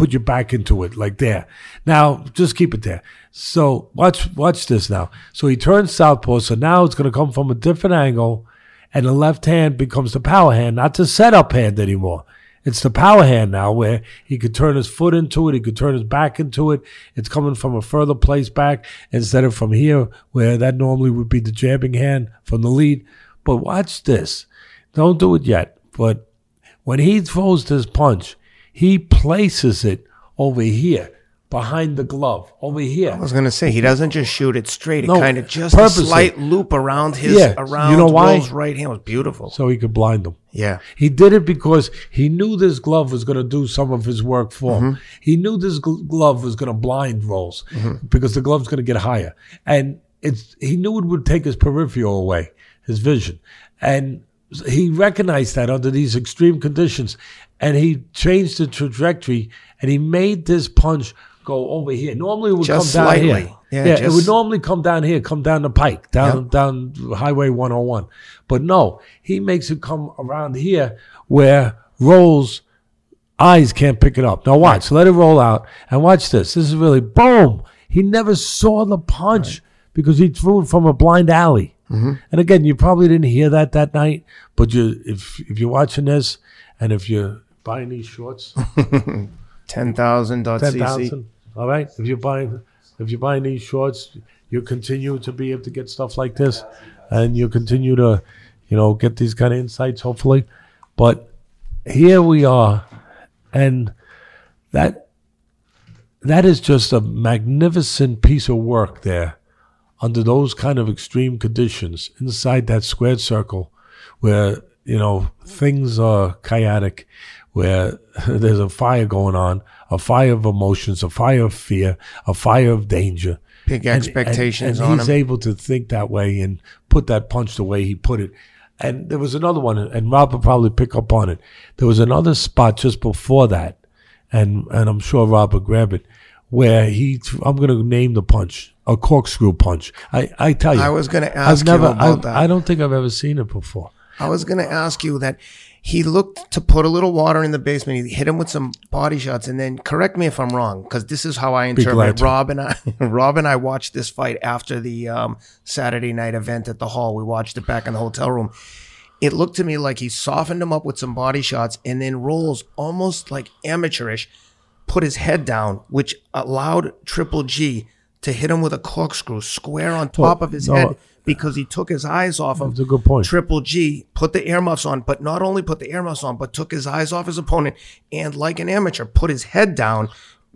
put your back into it like there. Now just keep it there. So watch, watch this now. So he turns southpaw. So now it's going to come from a different angle and the left hand becomes the power hand, not the setup hand anymore. It's the power hand now where he could turn his foot into it. He could turn his back into it. It's coming from a further place back instead of from here where that normally would be the jabbing hand from the lead. But watch this. Don't do it yet. But when he throws this punch, he places it over here behind the glove over here. I was going to say he doesn't just shoot it straight. It no, kind of just purposely. a slight loop around his yeah. around you know why? Will's right hand was beautiful. So he could blind them. Yeah. He did it because he knew this glove was going to do some of his work for him. Mm-hmm. He knew this gl- glove was going to blind Rolls mm-hmm. because the glove's going to get higher. And it's he knew it would take his peripheral away, his vision. And he recognized that under these extreme conditions and he changed the trajectory and he made this punch go over here. Normally it would just come down slightly. here. Yeah, yeah just... it would normally come down here, come down the pike, down yep. down Highway 101. But no, he makes it come around here where Rolls eyes can't pick it up. Now watch, right. let it roll out, and watch this. This is really boom. He never saw the punch right. because he threw it from a blind alley. Mm-hmm. And again, you probably didn't hear that that night, but you if if you're watching this and if you're buying these shorts, (laughs) ten thousand. Ten thousand. All right. If you're buying, if you're buying these shorts, you continue to be able to get stuff like this, and you continue to, you know, get these kind of insights. Hopefully, but here we are, and that that is just a magnificent piece of work there under those kind of extreme conditions inside that squared circle where you know things are chaotic where (laughs) there's a fire going on, a fire of emotions, a fire of fear, a fire of danger. Big expectations and, and, and he's him. able to think that way and put that punch the way he put it. And there was another one, and Rob will probably pick up on it. There was another spot just before that, and and I'm sure Rob will grab it, where he. I'm going to name the punch a corkscrew punch. I I tell you, I was going to ask I've never, you about I, that. I don't think I've ever seen it before. I was going to ask you that he looked to put a little water in the basement. He hit him with some body shots, and then correct me if I'm wrong, because this is how I interpret. Rob and I, (laughs) Rob and I watched this fight after the um, Saturday night event at the hall. We watched it back in the hotel room. It looked to me like he softened him up with some body shots, and then Rolls almost like amateurish, put his head down, which allowed Triple G to hit him with a corkscrew square on top well, of his no, head because he took his eyes off of a good point. Triple G, put the earmuffs on, but not only put the earmuffs on, but took his eyes off his opponent and, like an amateur, put his head down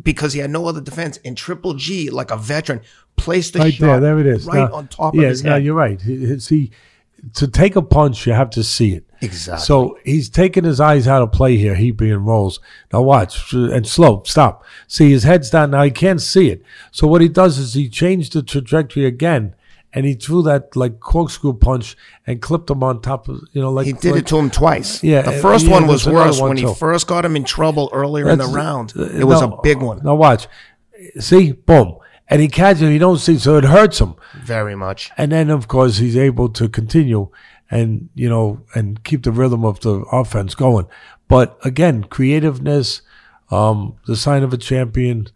because he had no other defense. And Triple G, like a veteran, placed the right shot there. There it is. right now, on top yeah, of his head. Yeah, you're right. See, to take a punch, you have to see it. Exactly. So he's taking his eyes out of play here. He being Rolls. Now watch and slow. Stop. See his head's down now. He can't see it. So what he does is he changed the trajectory again and he threw that like corkscrew punch and clipped him on top of you know like he did like, it to him twice. Yeah, the first yeah, one was worse one when too. he first got him in trouble earlier That's, in the round. Uh, it was a big one. Now watch, see, boom, and he catches him. He don't see, so it hurts him very much. And then of course he's able to continue and you know and keep the rhythm of the offense going. But again, creativeness, um, the sign of a champion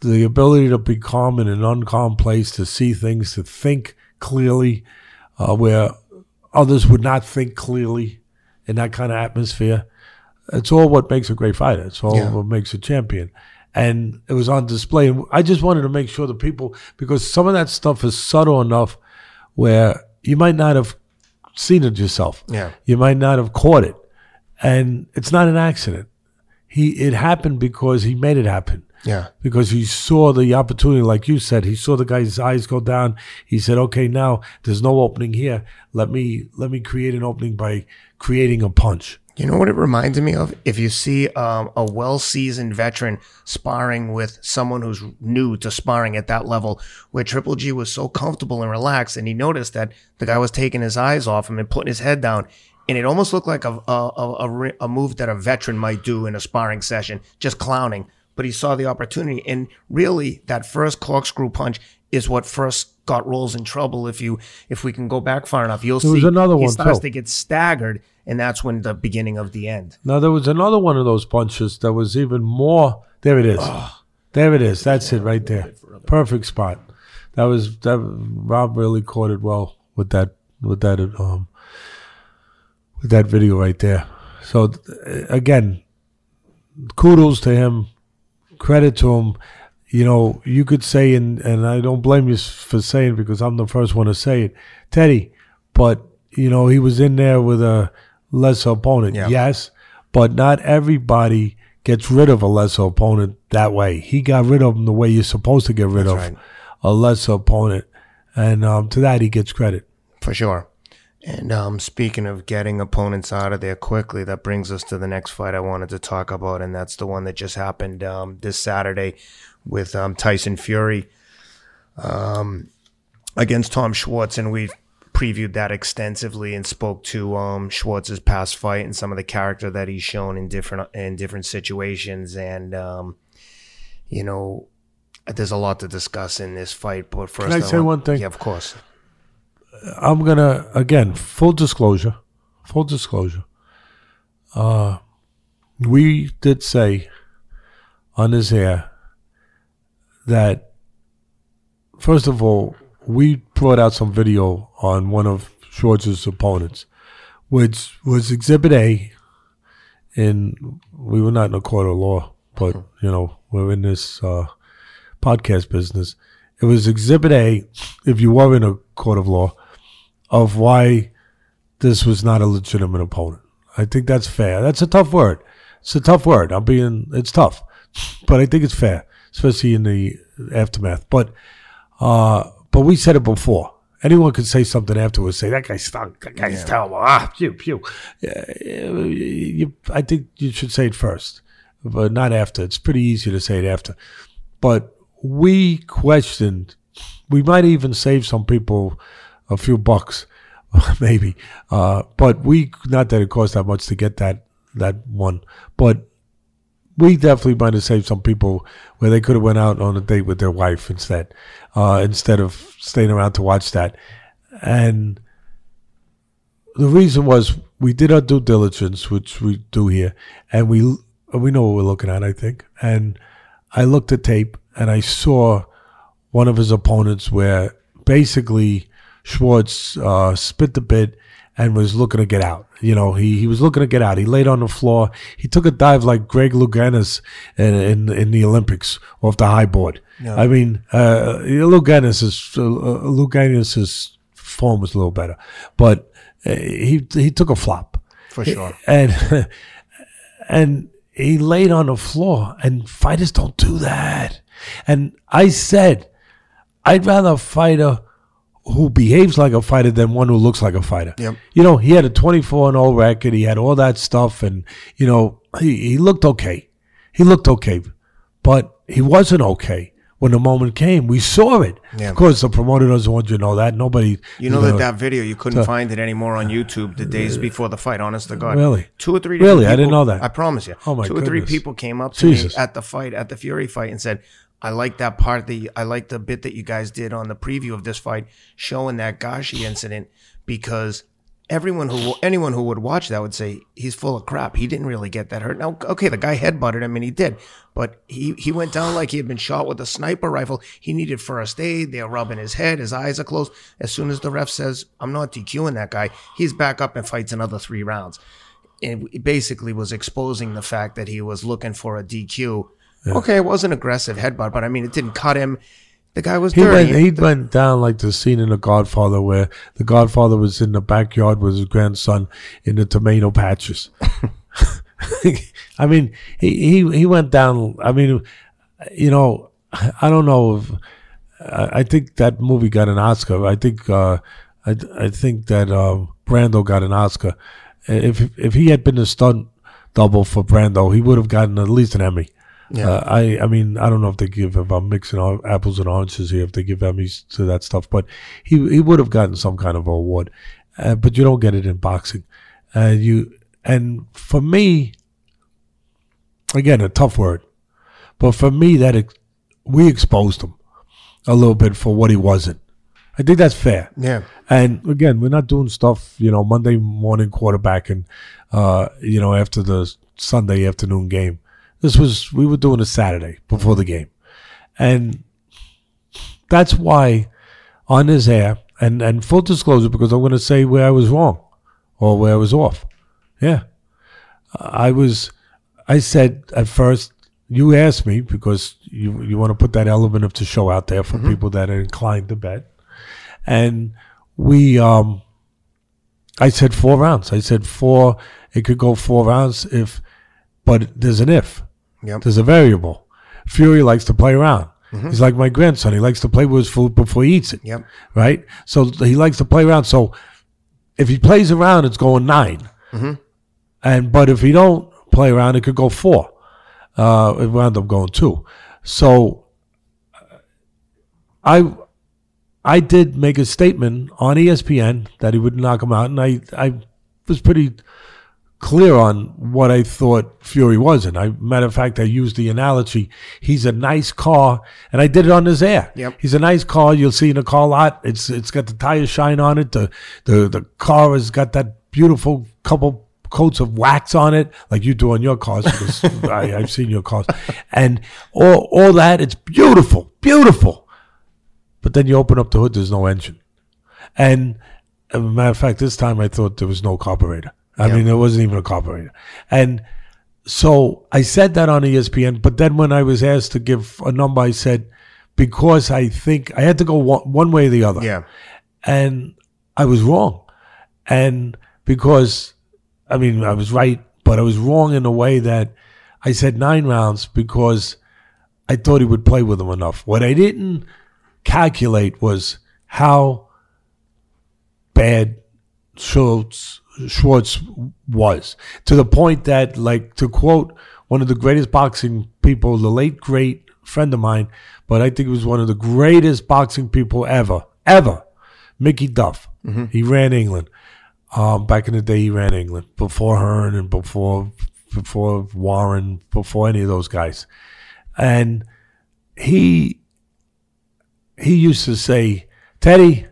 the ability to be calm in an uncalm place, to see things, to think clearly, uh, where others would not think clearly in that kind of atmosphere. It's all what makes a great fighter. It's all yeah. what makes a champion. And it was on display. And I just wanted to make sure the people, because some of that stuff is subtle enough where you might not have seen it yourself. Yeah. You might not have caught it. And it's not an accident. He it happened because he made it happen. Yeah. Because he saw the opportunity, like you said, he saw the guy's eyes go down. He said, "Okay, now there's no opening here. Let me let me create an opening by creating a punch." You know what it reminds me of? If you see um, a well-seasoned veteran sparring with someone who's new to sparring at that level, where Triple G was so comfortable and relaxed, and he noticed that the guy was taking his eyes off him and putting his head down, and it almost looked like a a, a, a move that a veteran might do in a sparring session, just clowning but he saw the opportunity. And really, that first corkscrew punch is what first got Rolls in trouble. If you if we can go back far enough, you'll there see another he one starts too. to get staggered, and that's when the beginning of the end. Now there was another one of those punches that was even more. There it is. There it is. That's it right there. Perfect spot. That was that. Rob really caught it well with that with that um with that video right there. So again, kudos to him credit to him. You know, you could say, and, and I don't blame you for saying because I'm the first one to say it, Teddy, but, you know, he was in there with a lesser opponent. Yeah. Yes, but not everybody gets rid of a lesser opponent that way. He got rid of him the way you're supposed to get rid That's of right. a lesser opponent. And um, to that, he gets credit. For sure. And um, speaking of getting opponents out of there quickly, that brings us to the next fight I wanted to talk about, and that's the one that just happened um, this Saturday with um, Tyson Fury um, against Tom Schwarz. and we previewed that extensively and spoke to um, Schwarz's past fight and some of the character that he's shown in different in different situations, and um, you know, there's a lot to discuss in this fight. But first, can I, I say want, one thing? Yeah, of course. I'm gonna again full disclosure, full disclosure. Uh, we did say on this air that first of all we brought out some video on one of Schwarz's opponents, which was Exhibit A. And we were not in a court of law, but you know we're in this uh, podcast business. It was Exhibit A. If you were in a court of law, of why this was not a legitimate opponent. I think that's fair. That's a tough word. It's a tough word. I'm being, it's tough, but I think it's fair, especially in the aftermath. But, uh, but we said it before. Anyone could say something afterwards. Say that guy stunk. That guy's yeah. terrible. Ah, pew pew. you, I think you should say it first, but not after. It's pretty easy to say it after. But we questioned. We might even save some people a few bucks, (laughs) maybe. Uh, but we not that it cost that much to get that that one, but we definitely might have saved some people where they could have went out on a date with their wife instead, uh, instead of staying around to watch that. And the reason was we did our due diligence, which we do here, and we we know what we're looking at. I think, and I looked at tape and I saw one of his opponents where basically Schwarz uh, spit the bit and was looking to get out. You know, he, he was looking to get out. He laid on the floor. He took a dive like Greg Louganis in, in, in the Olympics off the high board. Yeah. I mean, uh, Louganis is, uh, Louganis's form was a little better, but uh, he, he took a flop. For sure. And, (laughs) and he laid on the floor and fighters don't do that. And I said, I'd rather fight a fighter who behaves like a fighter than one who looks like a fighter. Yep. You know, he had a 24 and 0 record. He had all that stuff. And, you know, he, he looked okay. He looked okay. But he wasn't okay when the moment came. We saw it. Yeah. Of course, the promoter doesn't want you to know that. Nobody. You know that that video you couldn't to, find it anymore on YouTube the days before the fight. Honest to God, really, two or three. Really, people, I didn't know that. I promise you. Oh my Two goodness. or three people came up to Jesus. me at the fight, at the Fury fight, and said, I like that part that I like the bit that you guys did on the preview of this fight, showing that Gashi incident because everyone who anyone who would watch that would say he's full of crap. He didn't really get that hurt. Now, okay, the guy headbutted him and he did, but he he went down like he had been shot with a sniper rifle. He needed first aid. They're rubbing his head. His eyes are closed. As soon as the ref says, "I'm not DQing that guy," he's back up and fights another three rounds. And it basically was exposing the fact that he was looking for a DQ yeah. Okay, it was an aggressive headbutt, but I mean, it didn't cut him. The guy was he dirty. Went, he went down like the scene in The Godfather where the Godfather was in the backyard with his grandson in the tomato patches. (laughs) I mean, he, he, he went down. I mean, you know, I don't know if, I think that movie got an Oscar. I think, uh, I, I think that, uh, Brando got an Oscar. If, if he had been a stunt double for Brando, he would have gotten at least an Emmy. Yeah. Uh, I I mean I don't know if they give if I'm mixing apples and oranges here if they give Emmys to that stuff, but he he would have gotten some kind of award, uh, but you don't get it in boxing, and uh, you and for me, again a tough word, but for me that ex- we exposed him a little bit for what he wasn't. I think that's fair. Yeah. And again, we're not doing stuff, you know, Monday morning quarterbacking, uh, you know, after the Sunday afternoon game. This was we were doing a Saturday before the game, and that's why on his air and and full disclosure because I'm going to say where I was wrong or where I was off. Yeah, I was. I said at first you asked me because you you want to put that element of the show out there for mm-hmm. people that are inclined to bet, and we um. I said four rounds. I said four. It could go four rounds if, but there's an if. Yep. There's a variable. Fury likes to play around. Mm-hmm. He's like my grandson. He likes to play with his food before he eats it. Yep. Right? So he likes to play around. So if he plays around, it's going 9 mm-hmm. And but if he don't play around, it could go four. Uh, it wound up going two. So I I did make a statement on ESPN that he would knock him out, and I I was pretty clear on what I thought Fury was. And I, matter of fact, I used the analogy. He's a nice car, and I did it on his air. Yep. He's a nice car. You'll see in a car lot. It's it's got the tire shine on it. The the the car has got that beautiful couple coats of wax on it, like you do on your cars. Because (laughs) I, I've seen your cars, and all all that. It's beautiful, beautiful. But then you open up the hood. There's no engine, and. As a matter of fact, this time I thought there was no carburetor. I mean, it wasn't even a carburetor. And so I said that on ESPN, but then when I was asked to give a number, I said, because I think I had to go one, one way or the other. Yeah. And I was wrong. And because, I mean, I was right, but I was wrong in a way that I said nine rounds because I thought he would play with them enough. What I didn't calculate was how bad Schultz Schwarz was to the point that, like, to quote one of the greatest boxing people, the late great friend of mine, but I think he was one of the greatest boxing people ever, ever, Mickey Duff. Mm-hmm. He ran England. Um, back in the day, he ran England before Hearn and before before Warren, before any of those guys, and he he used to say, Teddy,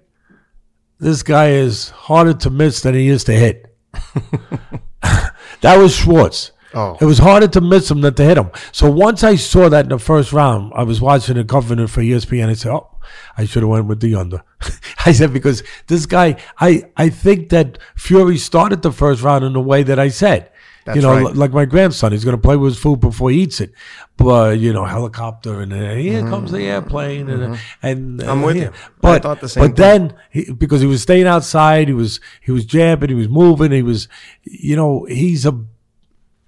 this guy is harder to miss than he is to hit. (laughs) that was Schwarz. Oh. It was harder to miss him than to hit him. So once I saw that in the first round, I was watching the covering for ESPN. I said, "Oh, I should have went with the under." (laughs) I said because this guy, I I think that Fury started the first round in the way that I said. That's you know, right. li- like my grandson, he's going to play with his food before he eats it. But you know, helicopter and uh, here comes the airplane and uh, and Mm-hmm. I'm uh, with here. you. I But thought the same but then he, because he was staying outside, he was he was jabbing, he was moving, he was, you know, he's a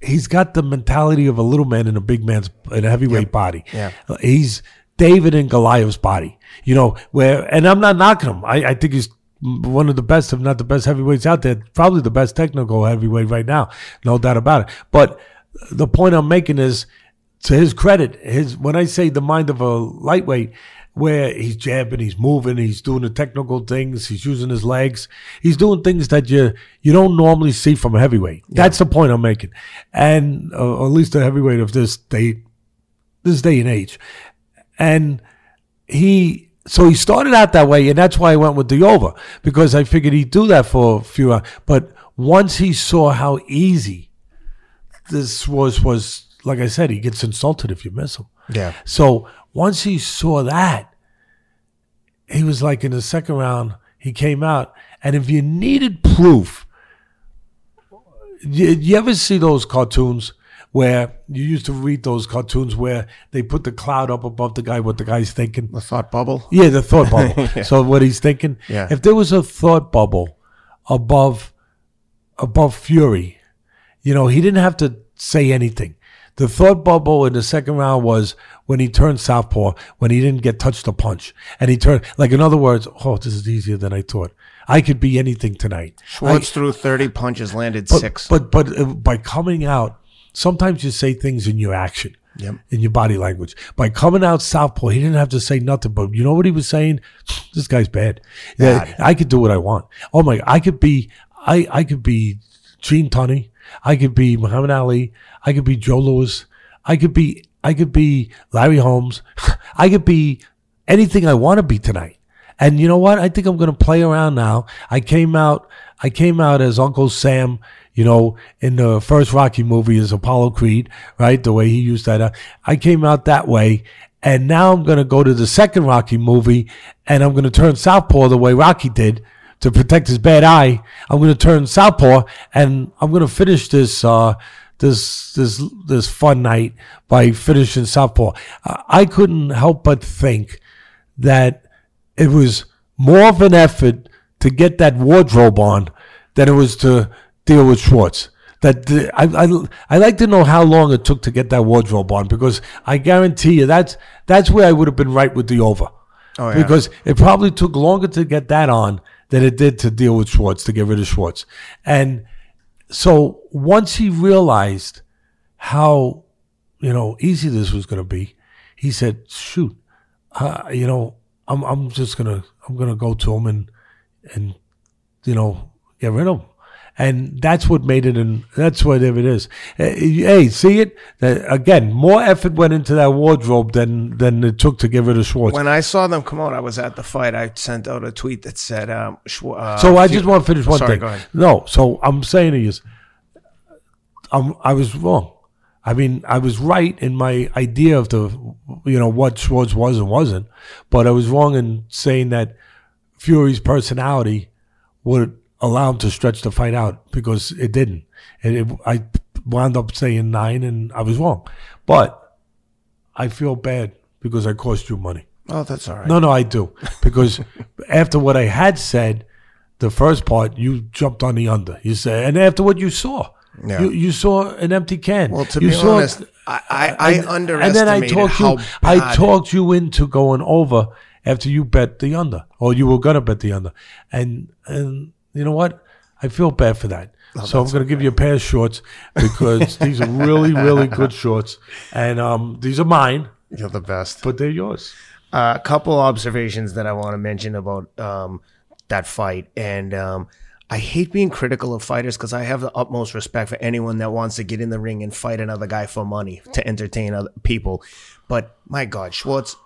he's got the mentality of a little man in a big man's in a heavyweight body. Yeah. He's David and Goliath's body. You know, where and I'm not knocking him. I, I think he's one of the best, if not the best heavyweights out there. Probably the best technical heavyweight right now. No doubt about it. But the point I'm making is to his credit, his when I say the mind of a lightweight, where he's jabbing, he's moving, he's doing the technical things, he's using his legs, he's doing things that you you don't normally see from a heavyweight. That's the point I'm making, and uh, at least a heavyweight of this day, this day and age, and he. So he started out that way, and that's why I went with the over because I figured he'd do that for a few hours. But once he saw how easy this was, was like I said, he gets insulted if you miss him. Yeah. So once he saw that, he was like in the second round, he came out. And if you needed proof, you, you ever see those cartoons where you used to read those cartoons where they put the cloud up above the guy, what the guy's thinking? The thought bubble. Yeah, the thought bubble. (laughs) So what he's thinking. Yeah. If there was a thought bubble above above Fury, you know, he didn't have to say anything. The thought bubble in the second round was when he turned southpaw, when he didn't get touched a punch, and he turned like in other words, oh, this is easier than I thought. I could be anything tonight. Schwarz threw 30 punches, landed But, six. But but uh, by coming out, sometimes you say things in your action, Yep. in your body language. By coming out southpaw, he didn't have to say nothing. But you know what he was saying? This guy's bad. Yeah, Bad. I could do what I want. Oh my! I could be. I I could be Gene Tunney. I could be Muhammad Ali. I could be Joe Louis. I could be. I could be Larry Holmes. (laughs) I could be anything I want to be tonight. And you know what? I think I'm going to play around now. I came out. I came out as Uncle Sam. You know, in the first Rocky movie is Apollo Creed, right? The way he used that. uh, I came out that way. And now I'm going to go to the second Rocky movie and I'm going to turn Southpaw the way Rocky did to protect his bad eye. I'm going to turn Southpaw and I'm going to finish this, uh, this, this, this fun night by finishing Southpaw. I couldn't help but think that it was more of an effort to get that wardrobe on than it was to deal with Schwarz. That the, I, I I like to know how long it took to get that wardrobe on because I guarantee you that's that's where I would have been right with the over. Oh, yeah. Because it probably took longer to get that on than it did to deal with Schwarz to get rid of Schwarz. And so once he realized how you know easy this was going to be, he said, "Shoot, uh, you know, I'm I'm just gonna I'm gonna go to him and and you know get rid of him." And that's what made it, and that's whatever it is. Uh, Hey, see it? That, again, more effort went into that wardrobe than than it took to get rid of Schwarz. when I saw them come out, I was at the fight. I sent out a tweet that said, um, uh, So I just want to finish one Sorry, thing. No, so I'm saying is, I'm, I was wrong. I mean, I was right in my idea of the, you know, what Schwarz was and wasn't, but I was wrong in saying that Fury's personality would allow him to stretch the fight out because it didn't. And it, I wound up saying nine, and I was wrong. But I feel bad because I cost you money. Oh, that's all right. No, no, I do. Because (laughs) after what I had said, the first part, you jumped on the under. You said, and after what you saw, Yeah. you, you saw an empty can. Well, to you be saw- honest, I, I, I and, underestimated and then I talked how you. I talked you into going over after you bet the under, or you were gonna bet the under, and and you know what? I feel bad for that. so I'm gonna give you a pair of shorts because these are really, really good (laughs) shorts, and um, these are mine, You're the best. but they're yours. a couple observations that I want to mention about um, that fight, and um, I hate being critical of fighters because I have the utmost respect for anyone that wants to get in the ring and fight another guy for money to entertain other people. But my God, Schwarz,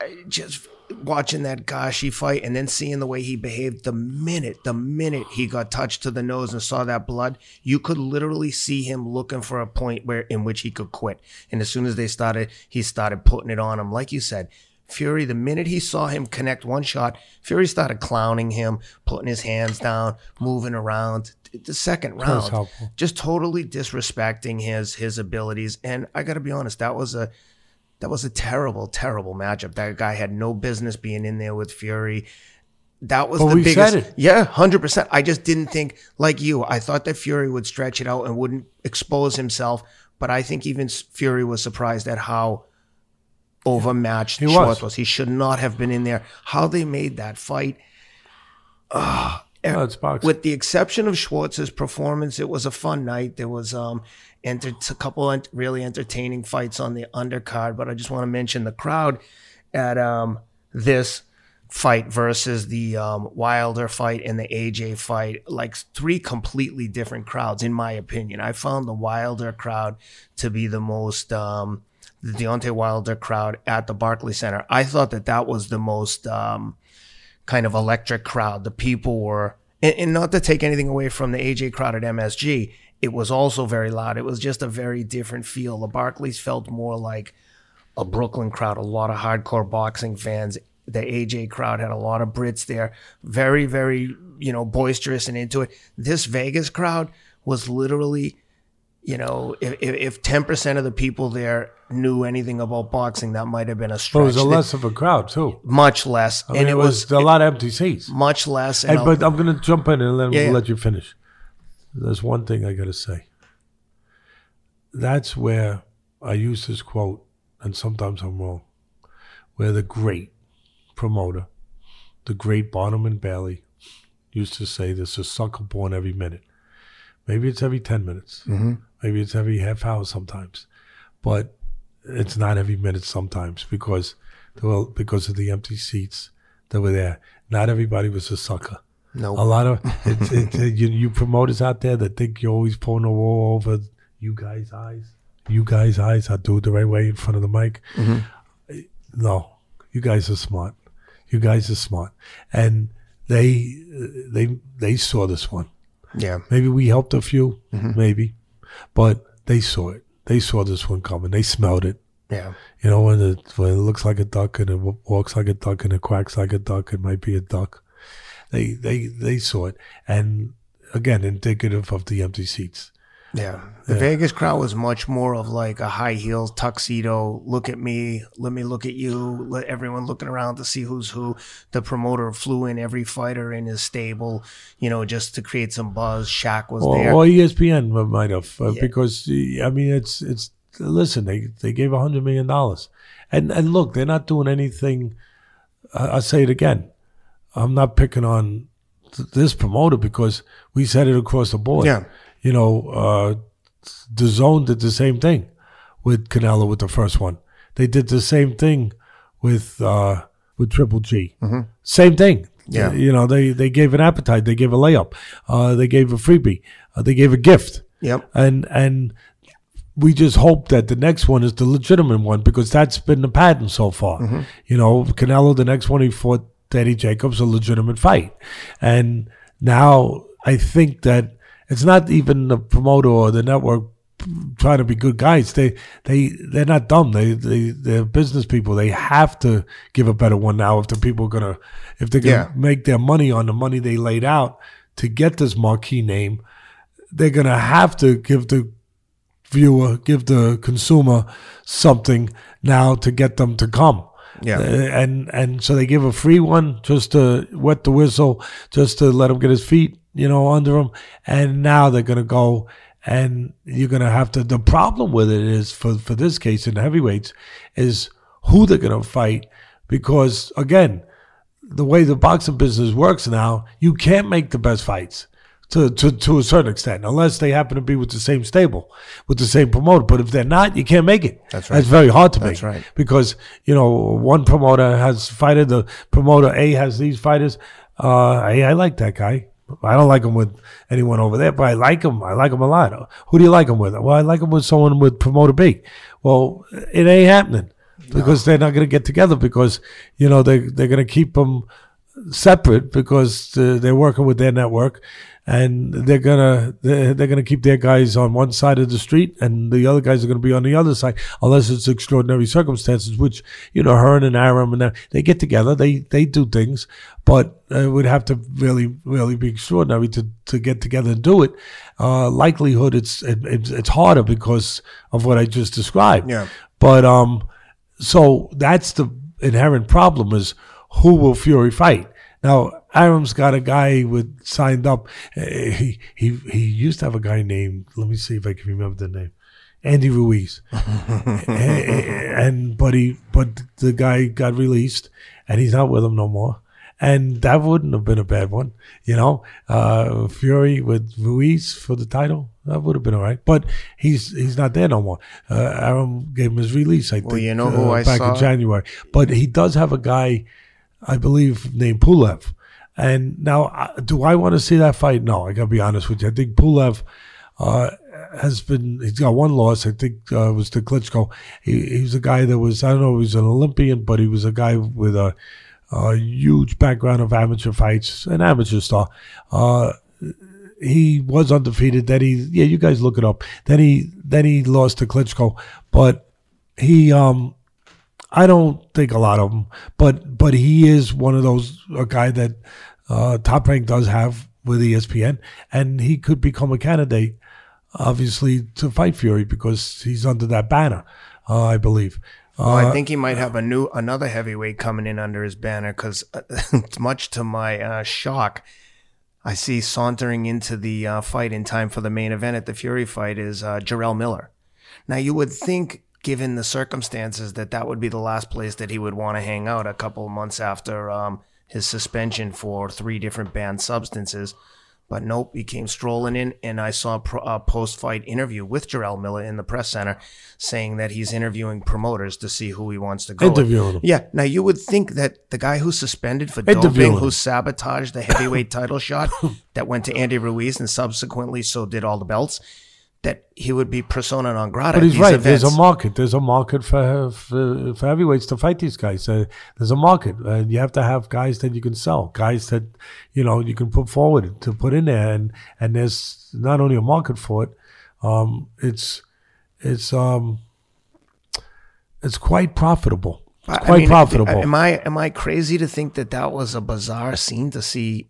I just watching that Gashi fight and then seeing the way he behaved the minute, the minute he got touched to the nose and saw that blood, you could literally see him looking for a point where in which he could quit. And as soon as they started, he started putting it on him. Like you said, Fury, the minute he saw him connect one shot, Fury started clowning him, putting his hands down, moving around. The second round, just totally disrespecting his his abilities. And I got to be honest, that was a that was a terrible, terrible matchup. That guy had no business being in there with Fury. That was the biggest. Yeah, hundred percent. I just didn't think like you. I thought that Fury would stretch it out and wouldn't expose himself. But I think even Fury was surprised at how overmatched he Schwarz was. was. He should not have been in there. How they made that fight. Uh, no, with the exception of Schwarz's performance, it was a fun night. There was um, enter- a couple really entertaining fights on the undercard, but I just want to mention the crowd at um, this fight versus the um, Wilder fight and the AJ fight, like three completely different crowds, in my opinion. I found the Wilder crowd to be the most, um, the Deontay Wilder crowd at the Barclays Center. I thought that that was the most um, kind of electric crowd. The people were, and, and not to take anything away from the AJ crowd at MSG, it was also very loud. It was just a very different feel. The Barclays felt more like a Brooklyn crowd, a lot of hardcore boxing fans. The AJ crowd had a lot of Brits there, very, very, you know, boisterous and into it. This Vegas crowd was literally, you know, if, if 10% of the people there knew anything about boxing, that might have been a stretch. Well, it was a less of a crowd, too. Much less. I mean, and it, it was, was, a lot of empty seats. Much less. And, but I'm going to jump in and then yeah, we'll yeah. let you finish there's one thing I got to say. That's where I use this quote, and sometimes I'm wrong, where the great promoter, the great Barnum and Bailey, used to say there's a sucker born every minute. Maybe it's every 10 minutes. Mm-hmm. Maybe it's every half hour sometimes. But it's not every minute sometimes because, well, because of the empty seats that were there. Not everybody was a sucker. No, a lot of (laughs) it's, it's, you, you promoters out there that think you're always pulling the wool over you guys' eyes. You guys' eyes. I do it the right way in front of the mic. Mm-hmm. No, you guys are smart. You guys are smart, and they they they saw this one. Yeah, maybe we helped a few, mm-hmm. maybe, but they saw it. They saw this one coming. They smelled it. Yeah. You know, when it, when it looks like a duck and it walks like a duck and it quacks like a duck, it might be a duck. They they they saw it, and again, indicative of the empty seats. Yeah, the yeah. Vegas crowd was much more of like a high heels tuxedo. Look at me, let me look at you. Let everyone looking around to see who's who. The promoter flew in every fighter in his stable, you know, just to create some buzz. Shaq was or, there, or ESPN might have, uh, yeah. because I mean, it's it's listen, they they gave a hundred million dollars, and and look, they're not doing anything. I'll say it again. I'm not picking on th- this promoter because we said it across the board. Yeah. You know, uh, zone did the same thing with Canelo with the first one. They did the same thing with uh, with Triple G. Mm-hmm. Same thing. Yeah. You know, they, they gave an appetite. They gave a layup. Uh, they gave a freebie. Uh, they gave a gift. Yep. And and we just hope that the next one is the legitimate one because that's been the pattern so far. Mm-hmm. You know, Canelo, the next one he fought Eddie Jacobs a legitimate fight. And now I think that it's not even the promoter or the network trying to be good guys. They they they're not dumb. They they they're business people. They have to give a better one now if the people are gonna if they're gonna yeah. make their money on the money they laid out to get this marquee name. They're gonna have to give the viewer, give the consumer something now to get them to come. Yeah, uh, and and so they give a free one just to wet the whistle, just to let him get his feet, you know, under him. And now they're gonna go, and you're gonna have to. The problem with it is for for this case in the heavyweights is who they're gonna fight because again, the way the boxing business works now, you can't make the best fights to, to, to a certain extent, unless they happen to be with the same stable, with the same promoter. But if they're not, you can't make it. That's right. That's very hard to That's make. That's right. Because, you know, one promoter has fighter, the promoter A has these fighters. Uh, hey, I like that guy. I don't like him with anyone over there, but I like him. I like him a lot. Who do you like him with? Well, I like him with someone with promoter B. Well, it ain't happening. because no. they're not going to get together because you know they they're going to keep them separate because uh, they're working with their network and they're gonna they're, they're gonna keep their guys on one side of the street and the other guys are gonna be on the other side unless it's extraordinary circumstances which you know Hearn and Arum and they get together they they do things but it would have to really really be extraordinary to to get together and do it. Uh, likelihood it's it, it's it's harder because of what I just described. Yeah. But um so that's the inherent problem is who will Fury fight now Arum's got a guy with signed up. Uh, he he he used to have a guy named. Let me see if I can remember the name. Andy Ruiz, (laughs) and, and but he but the guy got released, and he's not with him no more. And that wouldn't have been a bad one, you know. Uh, Fury with Ruiz for the title, that would have been all right. But he's he's not there no more. Uh, Aram gave him his release, I think. Well, you know who uh, I back saw? in January. But he does have a guy, I believe, named Pulev and now, do I want to see that fight? No, I got to be honest with you. I think Pulev uh, has been, he's got one loss. I think uh, was to Klitschko. He, he was a guy that was, I don't know, he was an Olympian, but he was a guy with a, a huge background of amateur fights, an amateur star. Uh, he was undefeated. Then he, yeah, you guys look it up. Then he, then he lost to Klitschko, but he, um, I don't think a lot of them, but but he is one of those a guy that uh, Top Rank does have with ESPN, and he could become a candidate, obviously, to fight Fury because he's under that banner, uh, I believe. Well, I uh, think he might have a new another heavyweight coming in under his banner because, uh, (laughs) much to my uh, shock, I see sauntering into the uh, fight in time for the main event at the Fury fight is uh, Jarrell Miller. Now you would think given the circumstances, that that would be the last place that he would want to hang out a couple of months after um, his suspension for three different banned substances. But nope, he came strolling in, and I saw a post fight interview with Jarrell Miller in the press center saying that he's interviewing promoters to see who he wants to go. Interviewing him. Yeah. Now, you would think that the guy who's suspended for doping, who sabotaged the heavyweight title shot (laughs) that went to Andy Ruiz and subsequently so did all the belts, that he would be persona non grata. But he's right. Events. There's a market. There's a market for for, for heavyweights to fight these guys. Uh, there's a market, and you have to have guys that you can sell, guys that you know you can put forward to put in there, and and there's not only a market for it. Um, it's it's um it's quite profitable. It's quite I mean, profitable. Am I am I crazy to think that that was a bizarre scene to see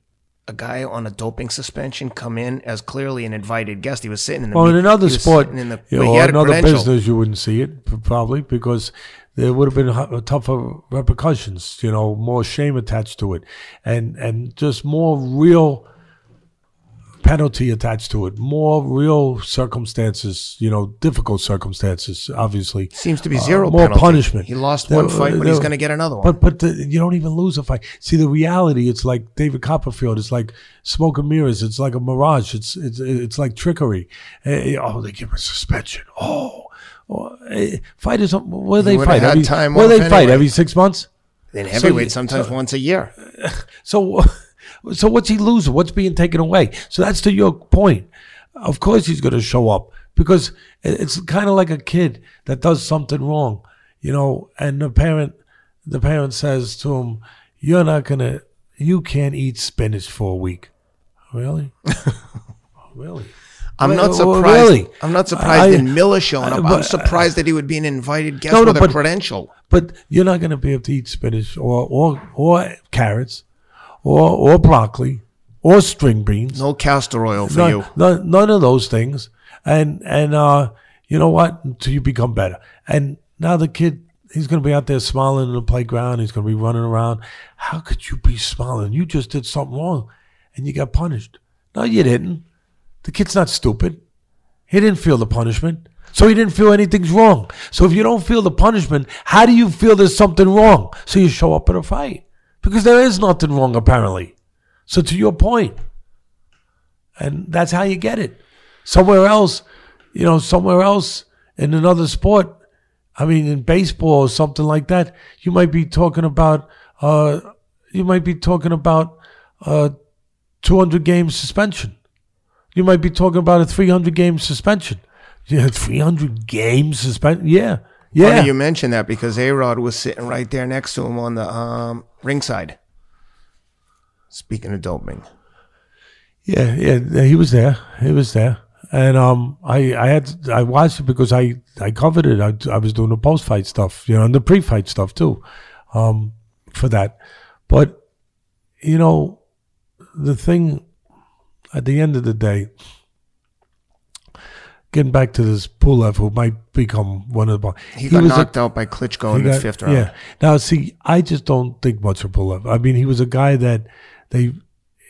a guy on a doping suspension come in as clearly an invited guest. He was sitting in the. Well, in another sport, in the, you know, another business, you wouldn't see it probably because there would have been tougher repercussions. You know, more shame attached to it, and and just more real penalty attached to it, more real circumstances, you know, difficult circumstances, obviously. Seems to be zero uh, more penalty. punishment. He lost one fight, but he's going to get another one. But but the, you don't even lose a fight. See, the reality, it's like David Copperfield. It's like smoke and mirrors. It's like a mirage. It's it's it's like trickery. Uh, oh, they give him a suspension. Oh. Oh, eh, fighters, where they fight? Every, where they anyway. fight every six months? In heavyweight, so, sometimes so, once a year. (laughs) So, so what's he losing? What's being taken away? So that's to your point. Of course he's going to show up because it's kind of like a kid that does something wrong, you know, and the parent, the parent says to him, "You're not gonna, you can't eat spinach for a week." Really? (laughs) really? I'm not surprised. Really? I'm not surprised I, in Miller showing up. But, I'm surprised that he would be an invited guest no, no, with but, a credential. But you're not going to be able to eat spinach or or or carrots or or broccoli or string beans. No castor oil for none, you. None, none of those things. And and uh, you know what? Until you become better. And now the kid, he's going to be out there smiling in the playground. He's going to be running around. How could you be smiling? You just did something wrong, and you got punished. No, you didn't. The kid's not stupid. He didn't feel the punishment. So he didn't feel anything's wrong. So if you don't feel the punishment, how do you feel there's something wrong? So you show up at a fight because there is nothing wrong apparently. So to your point, and that's how you get it. Somewhere else, you know, somewhere else in another sport, I mean, in baseball or something like that, you might be talking about, uh, you might be talking about uh, 200 game suspension. You might be talking about a 300 game suspension. Yeah, 300 game suspension. Yeah, Yeah. Funny you mentioned that because A Rod was sitting right there next to him on the um, ringside. Speaking of doping. Yeah, yeah, he was there. He was there, and um, I I had I watched it because I I covered it. I, I was doing the post fight stuff, you know, and the pre fight stuff too, um, for that. But you know, the thing at the end of the day, getting back to this Pulev, who might become one of the. He, he got knocked a, out by Klitschko in got, the fifth round. Yeah. Now, see, I just don't think much of Pulev. I mean, he was a guy that they,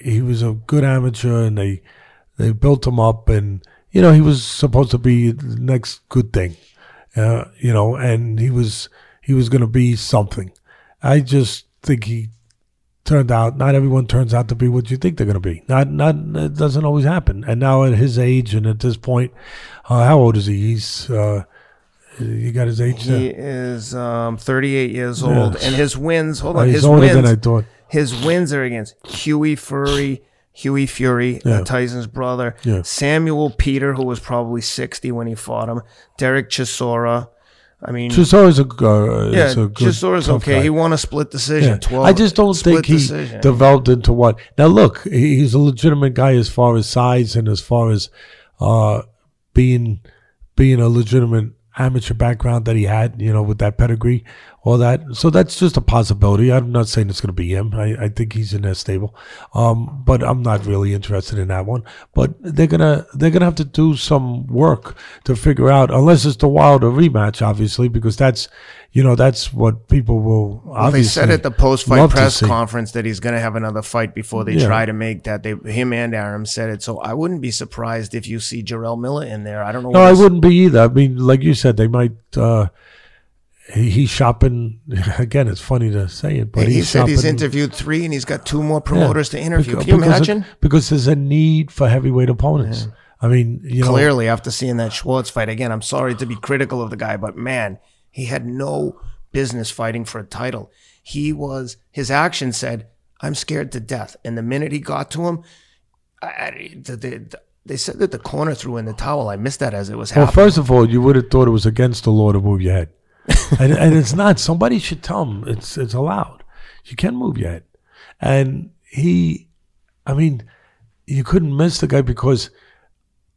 he was a good amateur, and they, they built him up, and you know, he was supposed to be the next good thing, uh, you know, and he was he was going to be something. I just think he turned out not everyone turns out to be what you think they're going to be. Not not it doesn't always happen. And now at his age and at this point, uh, how old is he? He's uh, you got his age. He is um, 38 years old, yeah. and his wins. Hold on, oh, he's his older wins. than I thought. His wins are against Hughie Fury. Hughie Fury, uh, yeah. uh, Tyson's brother, yeah. Samuel Peter, who was probably 60 when he fought him, Derek Chisora, I mean, Chisora's a, uh, yeah, a good, Chisora's okay. Guy. He won a split decision. Yeah. 12, I just don't think he decision. developed into what. Now, look, he's a legitimate guy as far as size and as far as uh, being being a legitimate amateur background that he had, you know, with that pedigree, all that. So that's just a possibility. I'm not saying it's going to be him. I, I think he's in that stable, um, but I'm not really interested in that one. But they're gonna they're gonna have to do some work to figure out, unless it's the Wilder rematch, obviously, because that's you know that's what people will. Well, they said at the post fight press conference that he's going to have another fight before they yeah. try to make that. They him and Arum said it, so I wouldn't be surprised if you see Jarrell Miller in there. I don't know. No, I wouldn't be either. I mean, like you said, they might. Uh, he's shopping (laughs) again. It's funny to say it, but he he's said shopping, he's interviewed three, and he's got two more promoters yeah, to interview. Can you imagine? Because there's a need for heavyweight opponents. Yeah. I mean, you know, clearly after seeing that Schwarz fight again, I'm sorry to be critical of the guy, but man, he had no business fighting for a title. He was, his action said, I'm scared to death. And the minute he got to him, I, the, the, they said that the corner threw in the towel. I missed that as it was happening. Well, first of all, you would have thought it was against the law to move your head. (laughs) and, and it's not. Somebody should tell him it's it's allowed. You can't move your head. And he, I mean, you couldn't miss the guy because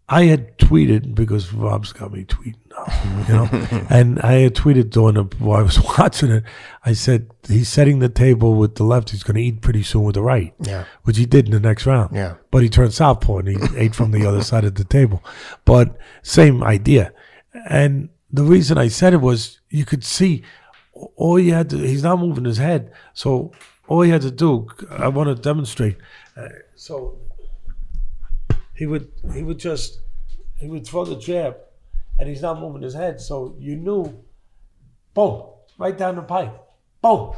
I had tweeted because Rob's got me tweeting now, you know, (laughs) and I had tweeted during the, while I was (laughs) watching it. I said he's setting the table with the left. He's going to eat pretty soon with the right. Yeah, which he did in the next round. Yeah, but he turned southpaw and he ate from the other side of the table. But same idea. And the reason I said it was you could see all he had to. He's not moving his head, so all he had to do. I want to demonstrate. Uh, so he would he would just he would throw the jab, and he's not moving his head, so you knew, boom, right down the pipe, boom,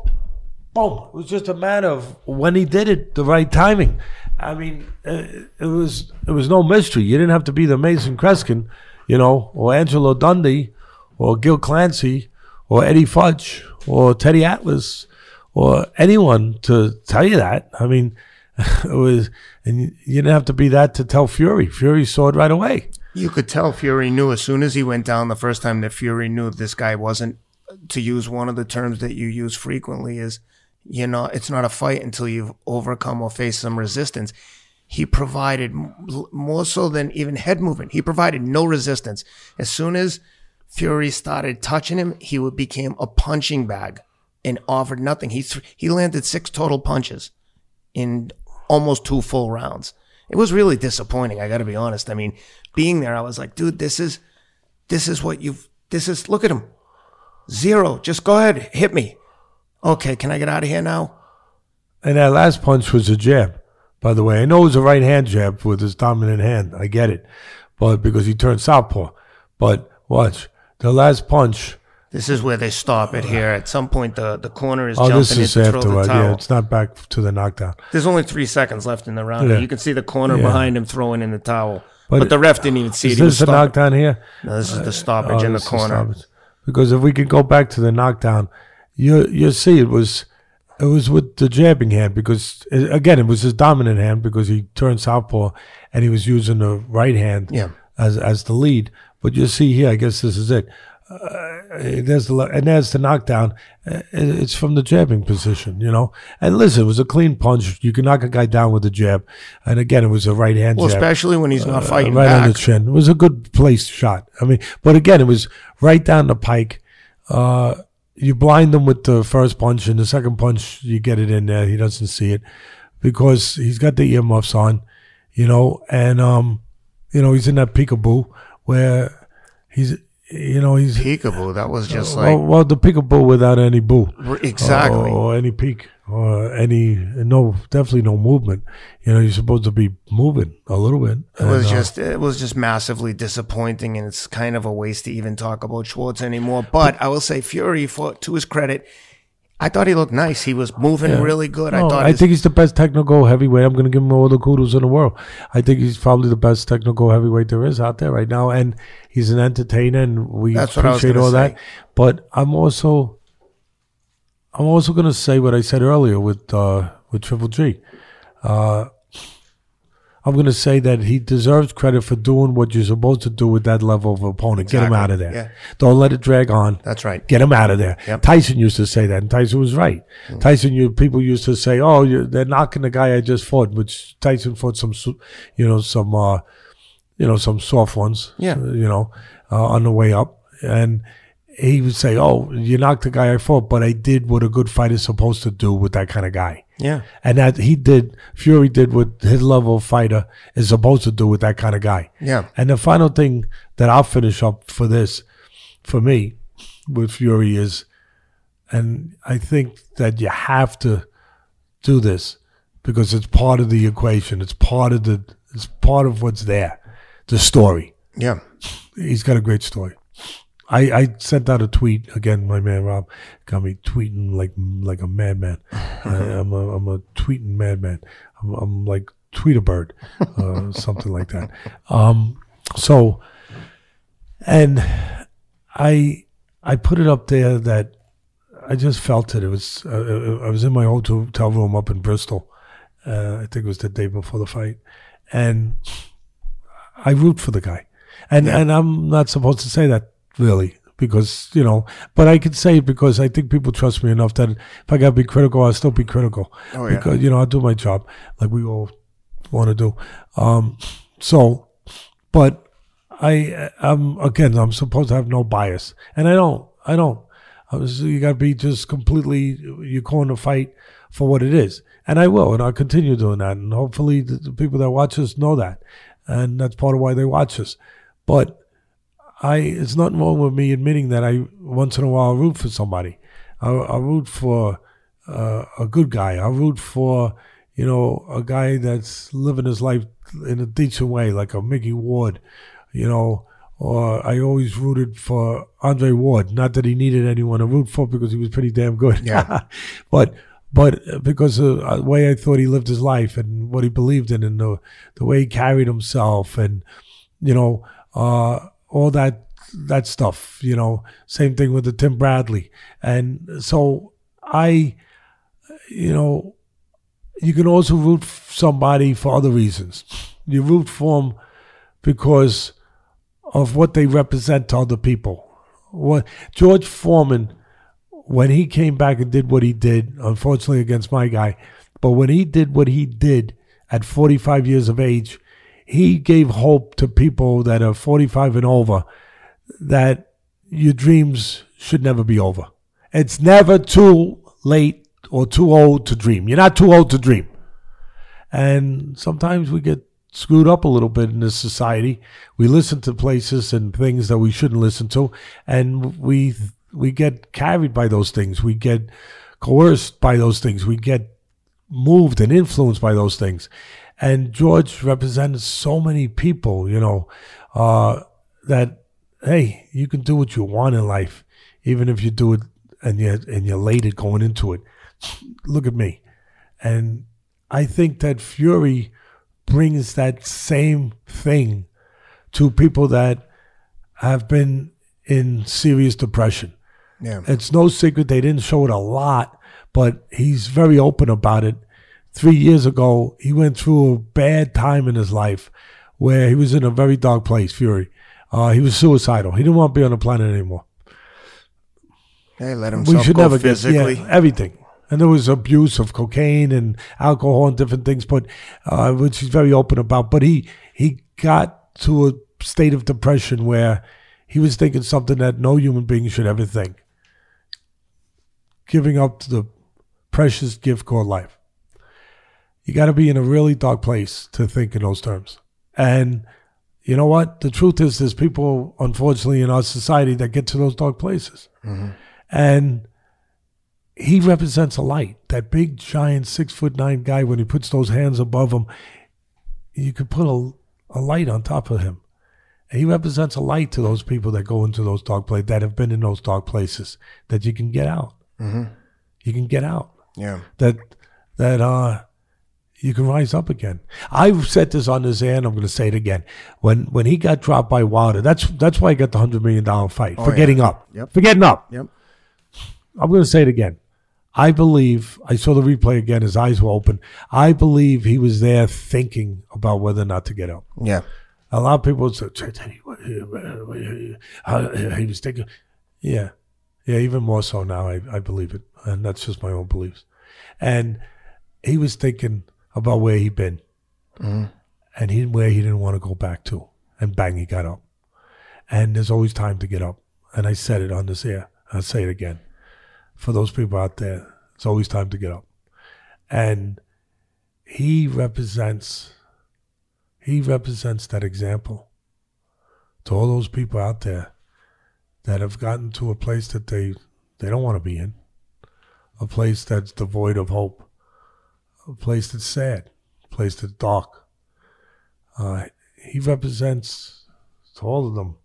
boom. It was just a matter of when he did it, the right timing. I mean, it, uh, it was it was no mystery. You didn't have to be the Amazing Kreskin, you know, or Angelo Dundee, or Gil Clancy, or Eddie Futch or Teddy Atlas, or anyone to tell you that. I mean, (laughs) it was, and you didn't have to be that to tell Fury. Fury saw it right away. You could tell Fury knew as soon as he went down the first time that Fury knew this guy wasn't. To use one of the terms that you use frequently is, you know, it's not a fight until you've overcome or faced some resistance. He provided more so than even head movement. He provided no resistance. As soon as Fury started touching him, he became a punching bag and offered nothing. He th- he landed six total punches in almost two full rounds. It was really disappointing. I got to be honest. I mean, being there, I was like, dude, this is, this is what you've, this is, look at him. Zero. Just go ahead. Hit me. Okay. Can I get out of here now? And that last punch was a jab, by the way. I know it was a right hand jab with his dominant hand. I get it. But because he turned southpaw. But watch. The last punch this is where they stop it here. At some point, the, the corner is oh, jumping this is in to throw the towel. Yeah, it's not back to the knockdown. There's only three seconds left in the round. Yeah. You can see the corner yeah. behind him throwing in the towel. But, but the ref didn't even see is it. Is this the knockdown here? No, this is the stoppage uh, oh, in the corner. Because if we could go back to the knockdown, you you see it was it was with the jabbing hand because it, again it was his dominant hand because he turned southpaw and he was using the right hand yeah. as as the lead. But you see here, I guess this is it uh, there's the and there's the knockdown. Uh, it's from the jabbing position, you know. And listen, it was a clean punch. You can knock a guy down with a jab, and again, it was a right hand well, jab. especially when he's not uh, fighting right back. on the chin. It was a good placed shot. I mean, but again, it was right down the pike. Uh, you blind him with the first punch, and the second punch you get it in there. He doesn't see it because he's got the earmuffs on, you know, and um, you know he's in that peekaboo where he's you know he's peekaboo. That was just uh, like well, well, the peekaboo without any boo, exactly, or, or any peek, or any no, definitely no movement. You know, you're supposed to be moving a little bit. It was uh, just it was just massively disappointing, and it's kind of a waste to even talk about Schwarz anymore. But I will say, Fury, for to his credit, I thought he looked nice. He was moving yeah. really good. No, I thought. I his- think he's the best technical heavyweight. I'm going to give him all the kudos in the world. I think he's probably the best technical heavyweight there is out there right now, and he's an entertainer, and we That's appreciate all say. that. But I'm also, I'm also going to say what I said earlier with uh, with Triple G. Uh, I'm going to say that he deserves credit for doing what you're supposed to do with that level of opponent. Exactly. Get him out of there. Yeah. Don't let it drag on. That's right. Get him out of there. Yep. Tyson used to say that, and Tyson was right. Mm-hmm. Tyson, you people used to say, "Oh, they're knocking the guy I just fought," which Tyson fought some, you know, some, uh, you know, some soft ones. Yeah. You know, uh, on the way up, and he would say, "Oh, you knocked the guy I fought, but I did what a good fighter is supposed to do with that kind of guy." Yeah, and that he did. Fury did what his level of fighter is supposed to do with that kind of guy. Yeah, and the final thing that I'll finish up for this, for me, with Fury is, and I think that you have to do this because it's part of the equation. It's part of the. It's part of what's there, the story. Yeah, he's got a great story. I, I sent out a tweet again. My man Rob got me tweeting like like a madman. (laughs) I, am a I'm a tweeting madman. I'm, I'm like tweet a bird, uh, (laughs) something like that. Um, so, and I I put it up there that I just felt it. It was uh, I was in my hotel room up in Bristol. Uh, I think it was the day before the fight, and I root for the guy. And yeah. and I'm not supposed to say that really because you know but i can say it because i think people trust me enough that if i gotta be critical i'll still be critical. Oh, yeah. because you know i'll do my job like we all want to do. Um so but i i'm again i'm supposed to have no bias. And i don't i don't. Was, you gotta be just completely you're calling the fight for what it is. And i will and i'll continue doing that. And hopefully the people that watch us know that. And that's part of why they watch us. But I it's nothing wrong with me admitting that I once in a while root for somebody. I, I root for uh, a good guy. I root for you know a guy that's living his life in a decent way, like a Micky Ward, you know. Or I always rooted for Andre Ward. Not that he needed anyone to root for because he was pretty damn good. Yeah. (laughs) but but because of the way I thought he lived his life and what he believed in and the the way he carried himself and you know. Uh, all that that stuff. You know, same thing with the Tim Bradley, and so I, you know, you can also root somebody for other reasons. You root for them because of what they represent to other people. What George Foreman, when he came back and did what he did, unfortunately against my guy, but when he did what he did at 45 years of age, he gave hope to people that are 45 and over that your dreams should never be over. It's never too late or too old to dream. You're not too old to dream. And sometimes we get screwed up a little bit in this society. We listen to places and things that we shouldn't listen to, and we we get carried by those things. We get coerced by those things. We get moved and influenced by those things. And George represented so many people, you know, uh, that hey, you can do what you want in life, even if you do it and you're and you're elated going into it. Look at me, and I think that Fury brings that same thing to people that have been in serious depression. Yeah. It's no secret they didn't show it a lot, but he's very open about it three years ago, he went through a bad time in his life where he was in a very dark place, Fury. Uh, he was suicidal. He didn't want to be on the planet anymore. They let himself we should go never physically. Get, yeah, everything. And there was abuse of cocaine and alcohol and different things, but uh, which he's very open about. But he he got to a state of depression where he was thinking something that no human being should ever think. Giving up the precious gift called life. You got to be in a really dark place to think in those terms. And you know what? The truth is, there's people, unfortunately, in our society that get to those dark places. Mm-hmm. And he represents a light. That big, giant, six foot nine guy, when he puts those hands above him, you could put a, a light on top of him. He represents a light to those people that go into those dark places, that have been in those dark places, that you can get out. Mm-hmm. You can get out. Yeah. That that uh you can rise up again. I've said this on this air, and I'm going to say it again. When when he got dropped by Wilder, that's that's why he got the hundred million dollar fight oh, for yeah. getting up. Yep. For getting up. Yep. I'm going to say it again. I believe I saw the replay again. His eyes were open. I believe he was there thinking about whether or not to get up. Yeah a lot of people say, he was thinking, yeah, yeah, even more so now. I, I believe it, and that's just my own beliefs. And he was thinking about where he'd been, mm-hmm. and he where he didn't want to go back to, and bang, he got up. And there's always time to get up. And I said it on this air. I'll say it again. For those people out there, it's always time to get up. And he represents he represents that example to all those people out there that have gotten to a place that they they don't want to be in, a place that's devoid of hope, a place that's sad, a place that's dark. Uh, he represents to all of them.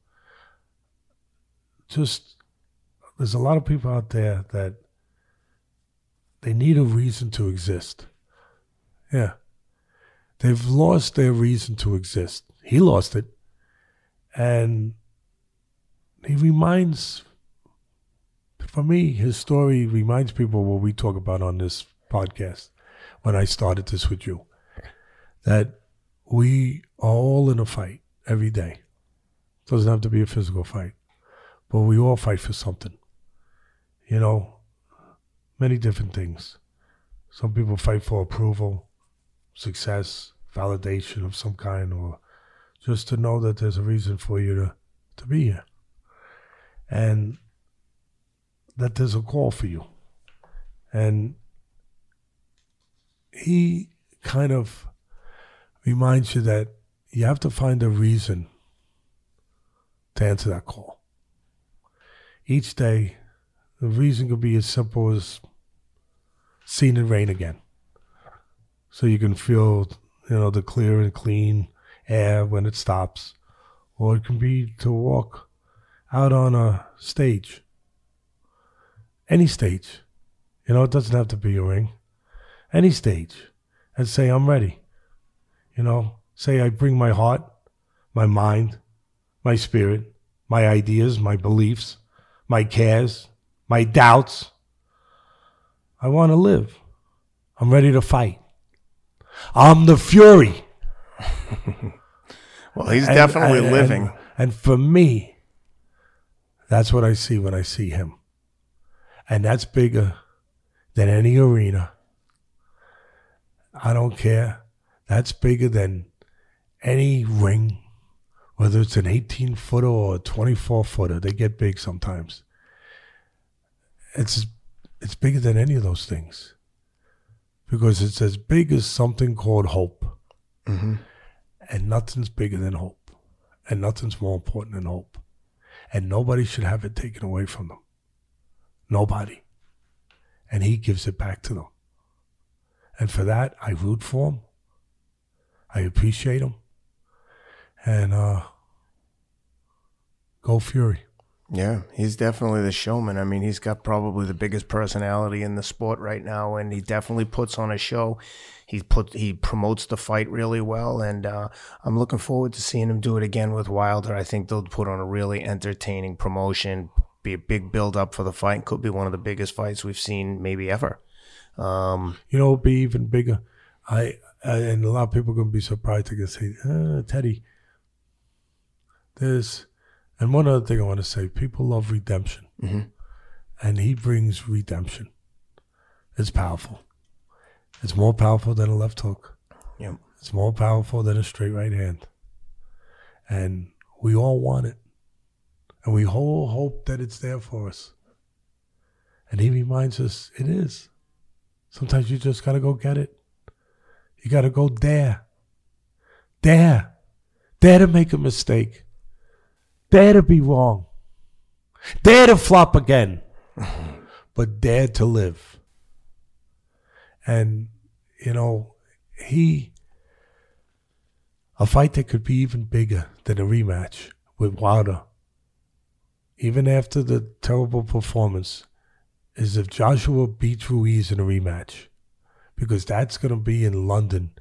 Just there's a lot of people out there that they need a reason to exist. Yeah. They've lost their reason to exist. He lost it. And he reminds, for me, his story reminds people what we talk about on this podcast when I started this with you that we are all in a fight every day. Doesn't have to be a physical fight, but we all fight for something. You know, many different things. Some people fight for approval success, validation of some kind, or just to know that there's a reason for you to, to be here. And that there's a call for you. And he kind of reminds you that you have to find a reason to answer that call. Each day, the reason could be as simple as seeing it rain again. So you can feel you know the clear and clean air when it stops or it can be to walk out on a stage. Any stage. You know it doesn't have to be a ring any stage and say i'm ready you know say i bring my heart my mind my spirit my ideas my beliefs my cares my doubts i want to live i'm ready to fight I'm the Fury. (laughs) well, he's and, definitely and, living. And, and for me, that's what I see when I see him. And that's bigger than any arena. I don't care. That's bigger than any ring, whether it's an 18 footer or a 24 footer. They get big sometimes. It's it's bigger than any of those things because it's as big as something called hope. Mm-hmm. And nothing's bigger than hope. And nothing's more important than hope. And nobody should have it taken away from them. Nobody. And he gives it back to them. And for that, I root for him. I appreciate him. And uh, go Fury. Yeah, he's definitely the showman. I mean, he's got probably the biggest personality in the sport right now, and he definitely puts on a show. He put he promotes the fight really well, and uh, I'm looking forward to seeing him do it again with Wilder. I think they'll put on a really entertaining promotion, be a big build up for the fight. Could be one of the biggest fights we've seen maybe ever. Um, you know, it'll be even bigger. I, I and a lot of people are going to be surprised. They're going to say, uh, Teddy, there's and one other thing I want to say people love redemption. Mm-hmm. and he brings redemption. It's powerful. It's more powerful than a left hook. Yep. It's more powerful than a straight right hand. And we all want it. And we all hope that it's there for us. And he reminds us it is. Sometimes you just got to go get it. You got to go dare. Dare. Dare to make a mistake. Dare to be wrong. Dare to flop again. (laughs) but dare to live. And, you know, he, a fight that could be even bigger than a rematch with Wilder, even after the terrible performance, is if Joshua beats Ruiz in a rematch, because that's going to be in London,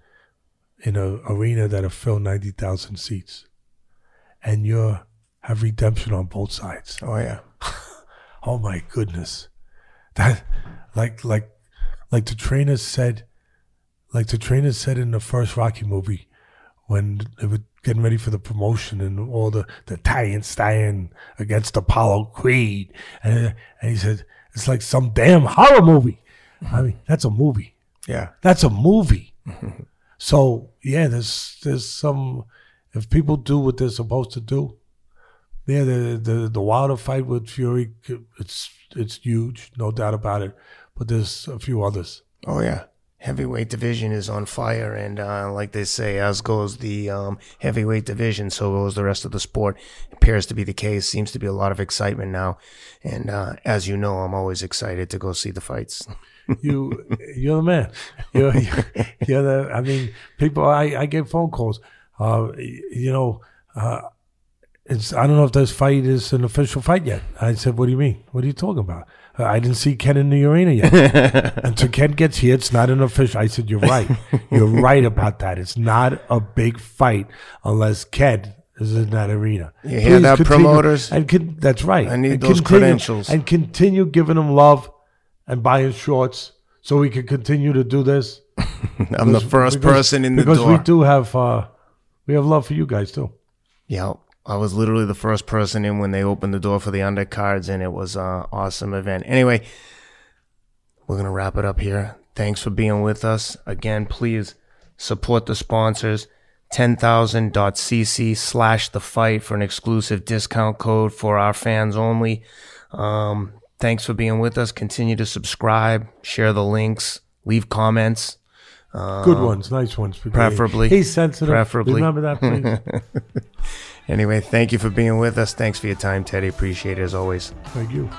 in an arena that'll fill ninety thousand seats, and you have redemption on both sides. Oh yeah. (laughs) oh my goodness, that like like like the trainer said, like the trainer said in the first Rocky movie, when they were getting ready for the promotion and all the the Italian stallion against Apollo Creed, and, and he said it's like some damn horror movie. I mean, that's a movie. Yeah. That's a movie. so yeah, there's there's some if people do what they're supposed to do. Yeah, the the the Wilder fight with Fury, it's it's huge, no doubt about it. But there's a few others. Oh yeah. Heavyweight division is on fire, and uh, like they say, as goes the um, heavyweight division, so goes the rest of the sport. appears to be the case. Seems to be a lot of excitement now, and uh, as you know, I'm always excited to go see the fights. you, you're the man. (laughs) You're, you're, the. I mean, people. I, I get phone calls. Uh, you know, uh, it's. I don't know if this fight is an official fight yet. I said, "What do you mean? What are you talking about?" I didn't see Ken in the arena yet. (laughs) Until Ken gets here, it's not an official. I said, You're (laughs) right. You're right about that. It's not a big fight unless Ken is in that arena. You hear Please that, continue, promoters? And con- that's right. I need and those continue, credentials. And continue giving them love and buying shorts so we can continue to do this. (laughs) I'm because, the first because, person in the because door. Because we do have, uh, we have love for you guys too. Yeah. I was literally the first person in when they opened the door for the undercards, and it was an awesome event. Anyway, we're going to wrap it up here. Thanks for being with us. Again, please support the sponsors. 10,000.cc slash the fight for an exclusive discount code for our fans only. Um, thanks for being with us. Continue to subscribe, share the links, leave comments. Good ones, nice ones. Preferably. He's sensitive. Preferably. Remember that, please. (laughs) Anyway, thank you for being with us. Thanks for your time, Teddy. Appreciate it as always. Thank you.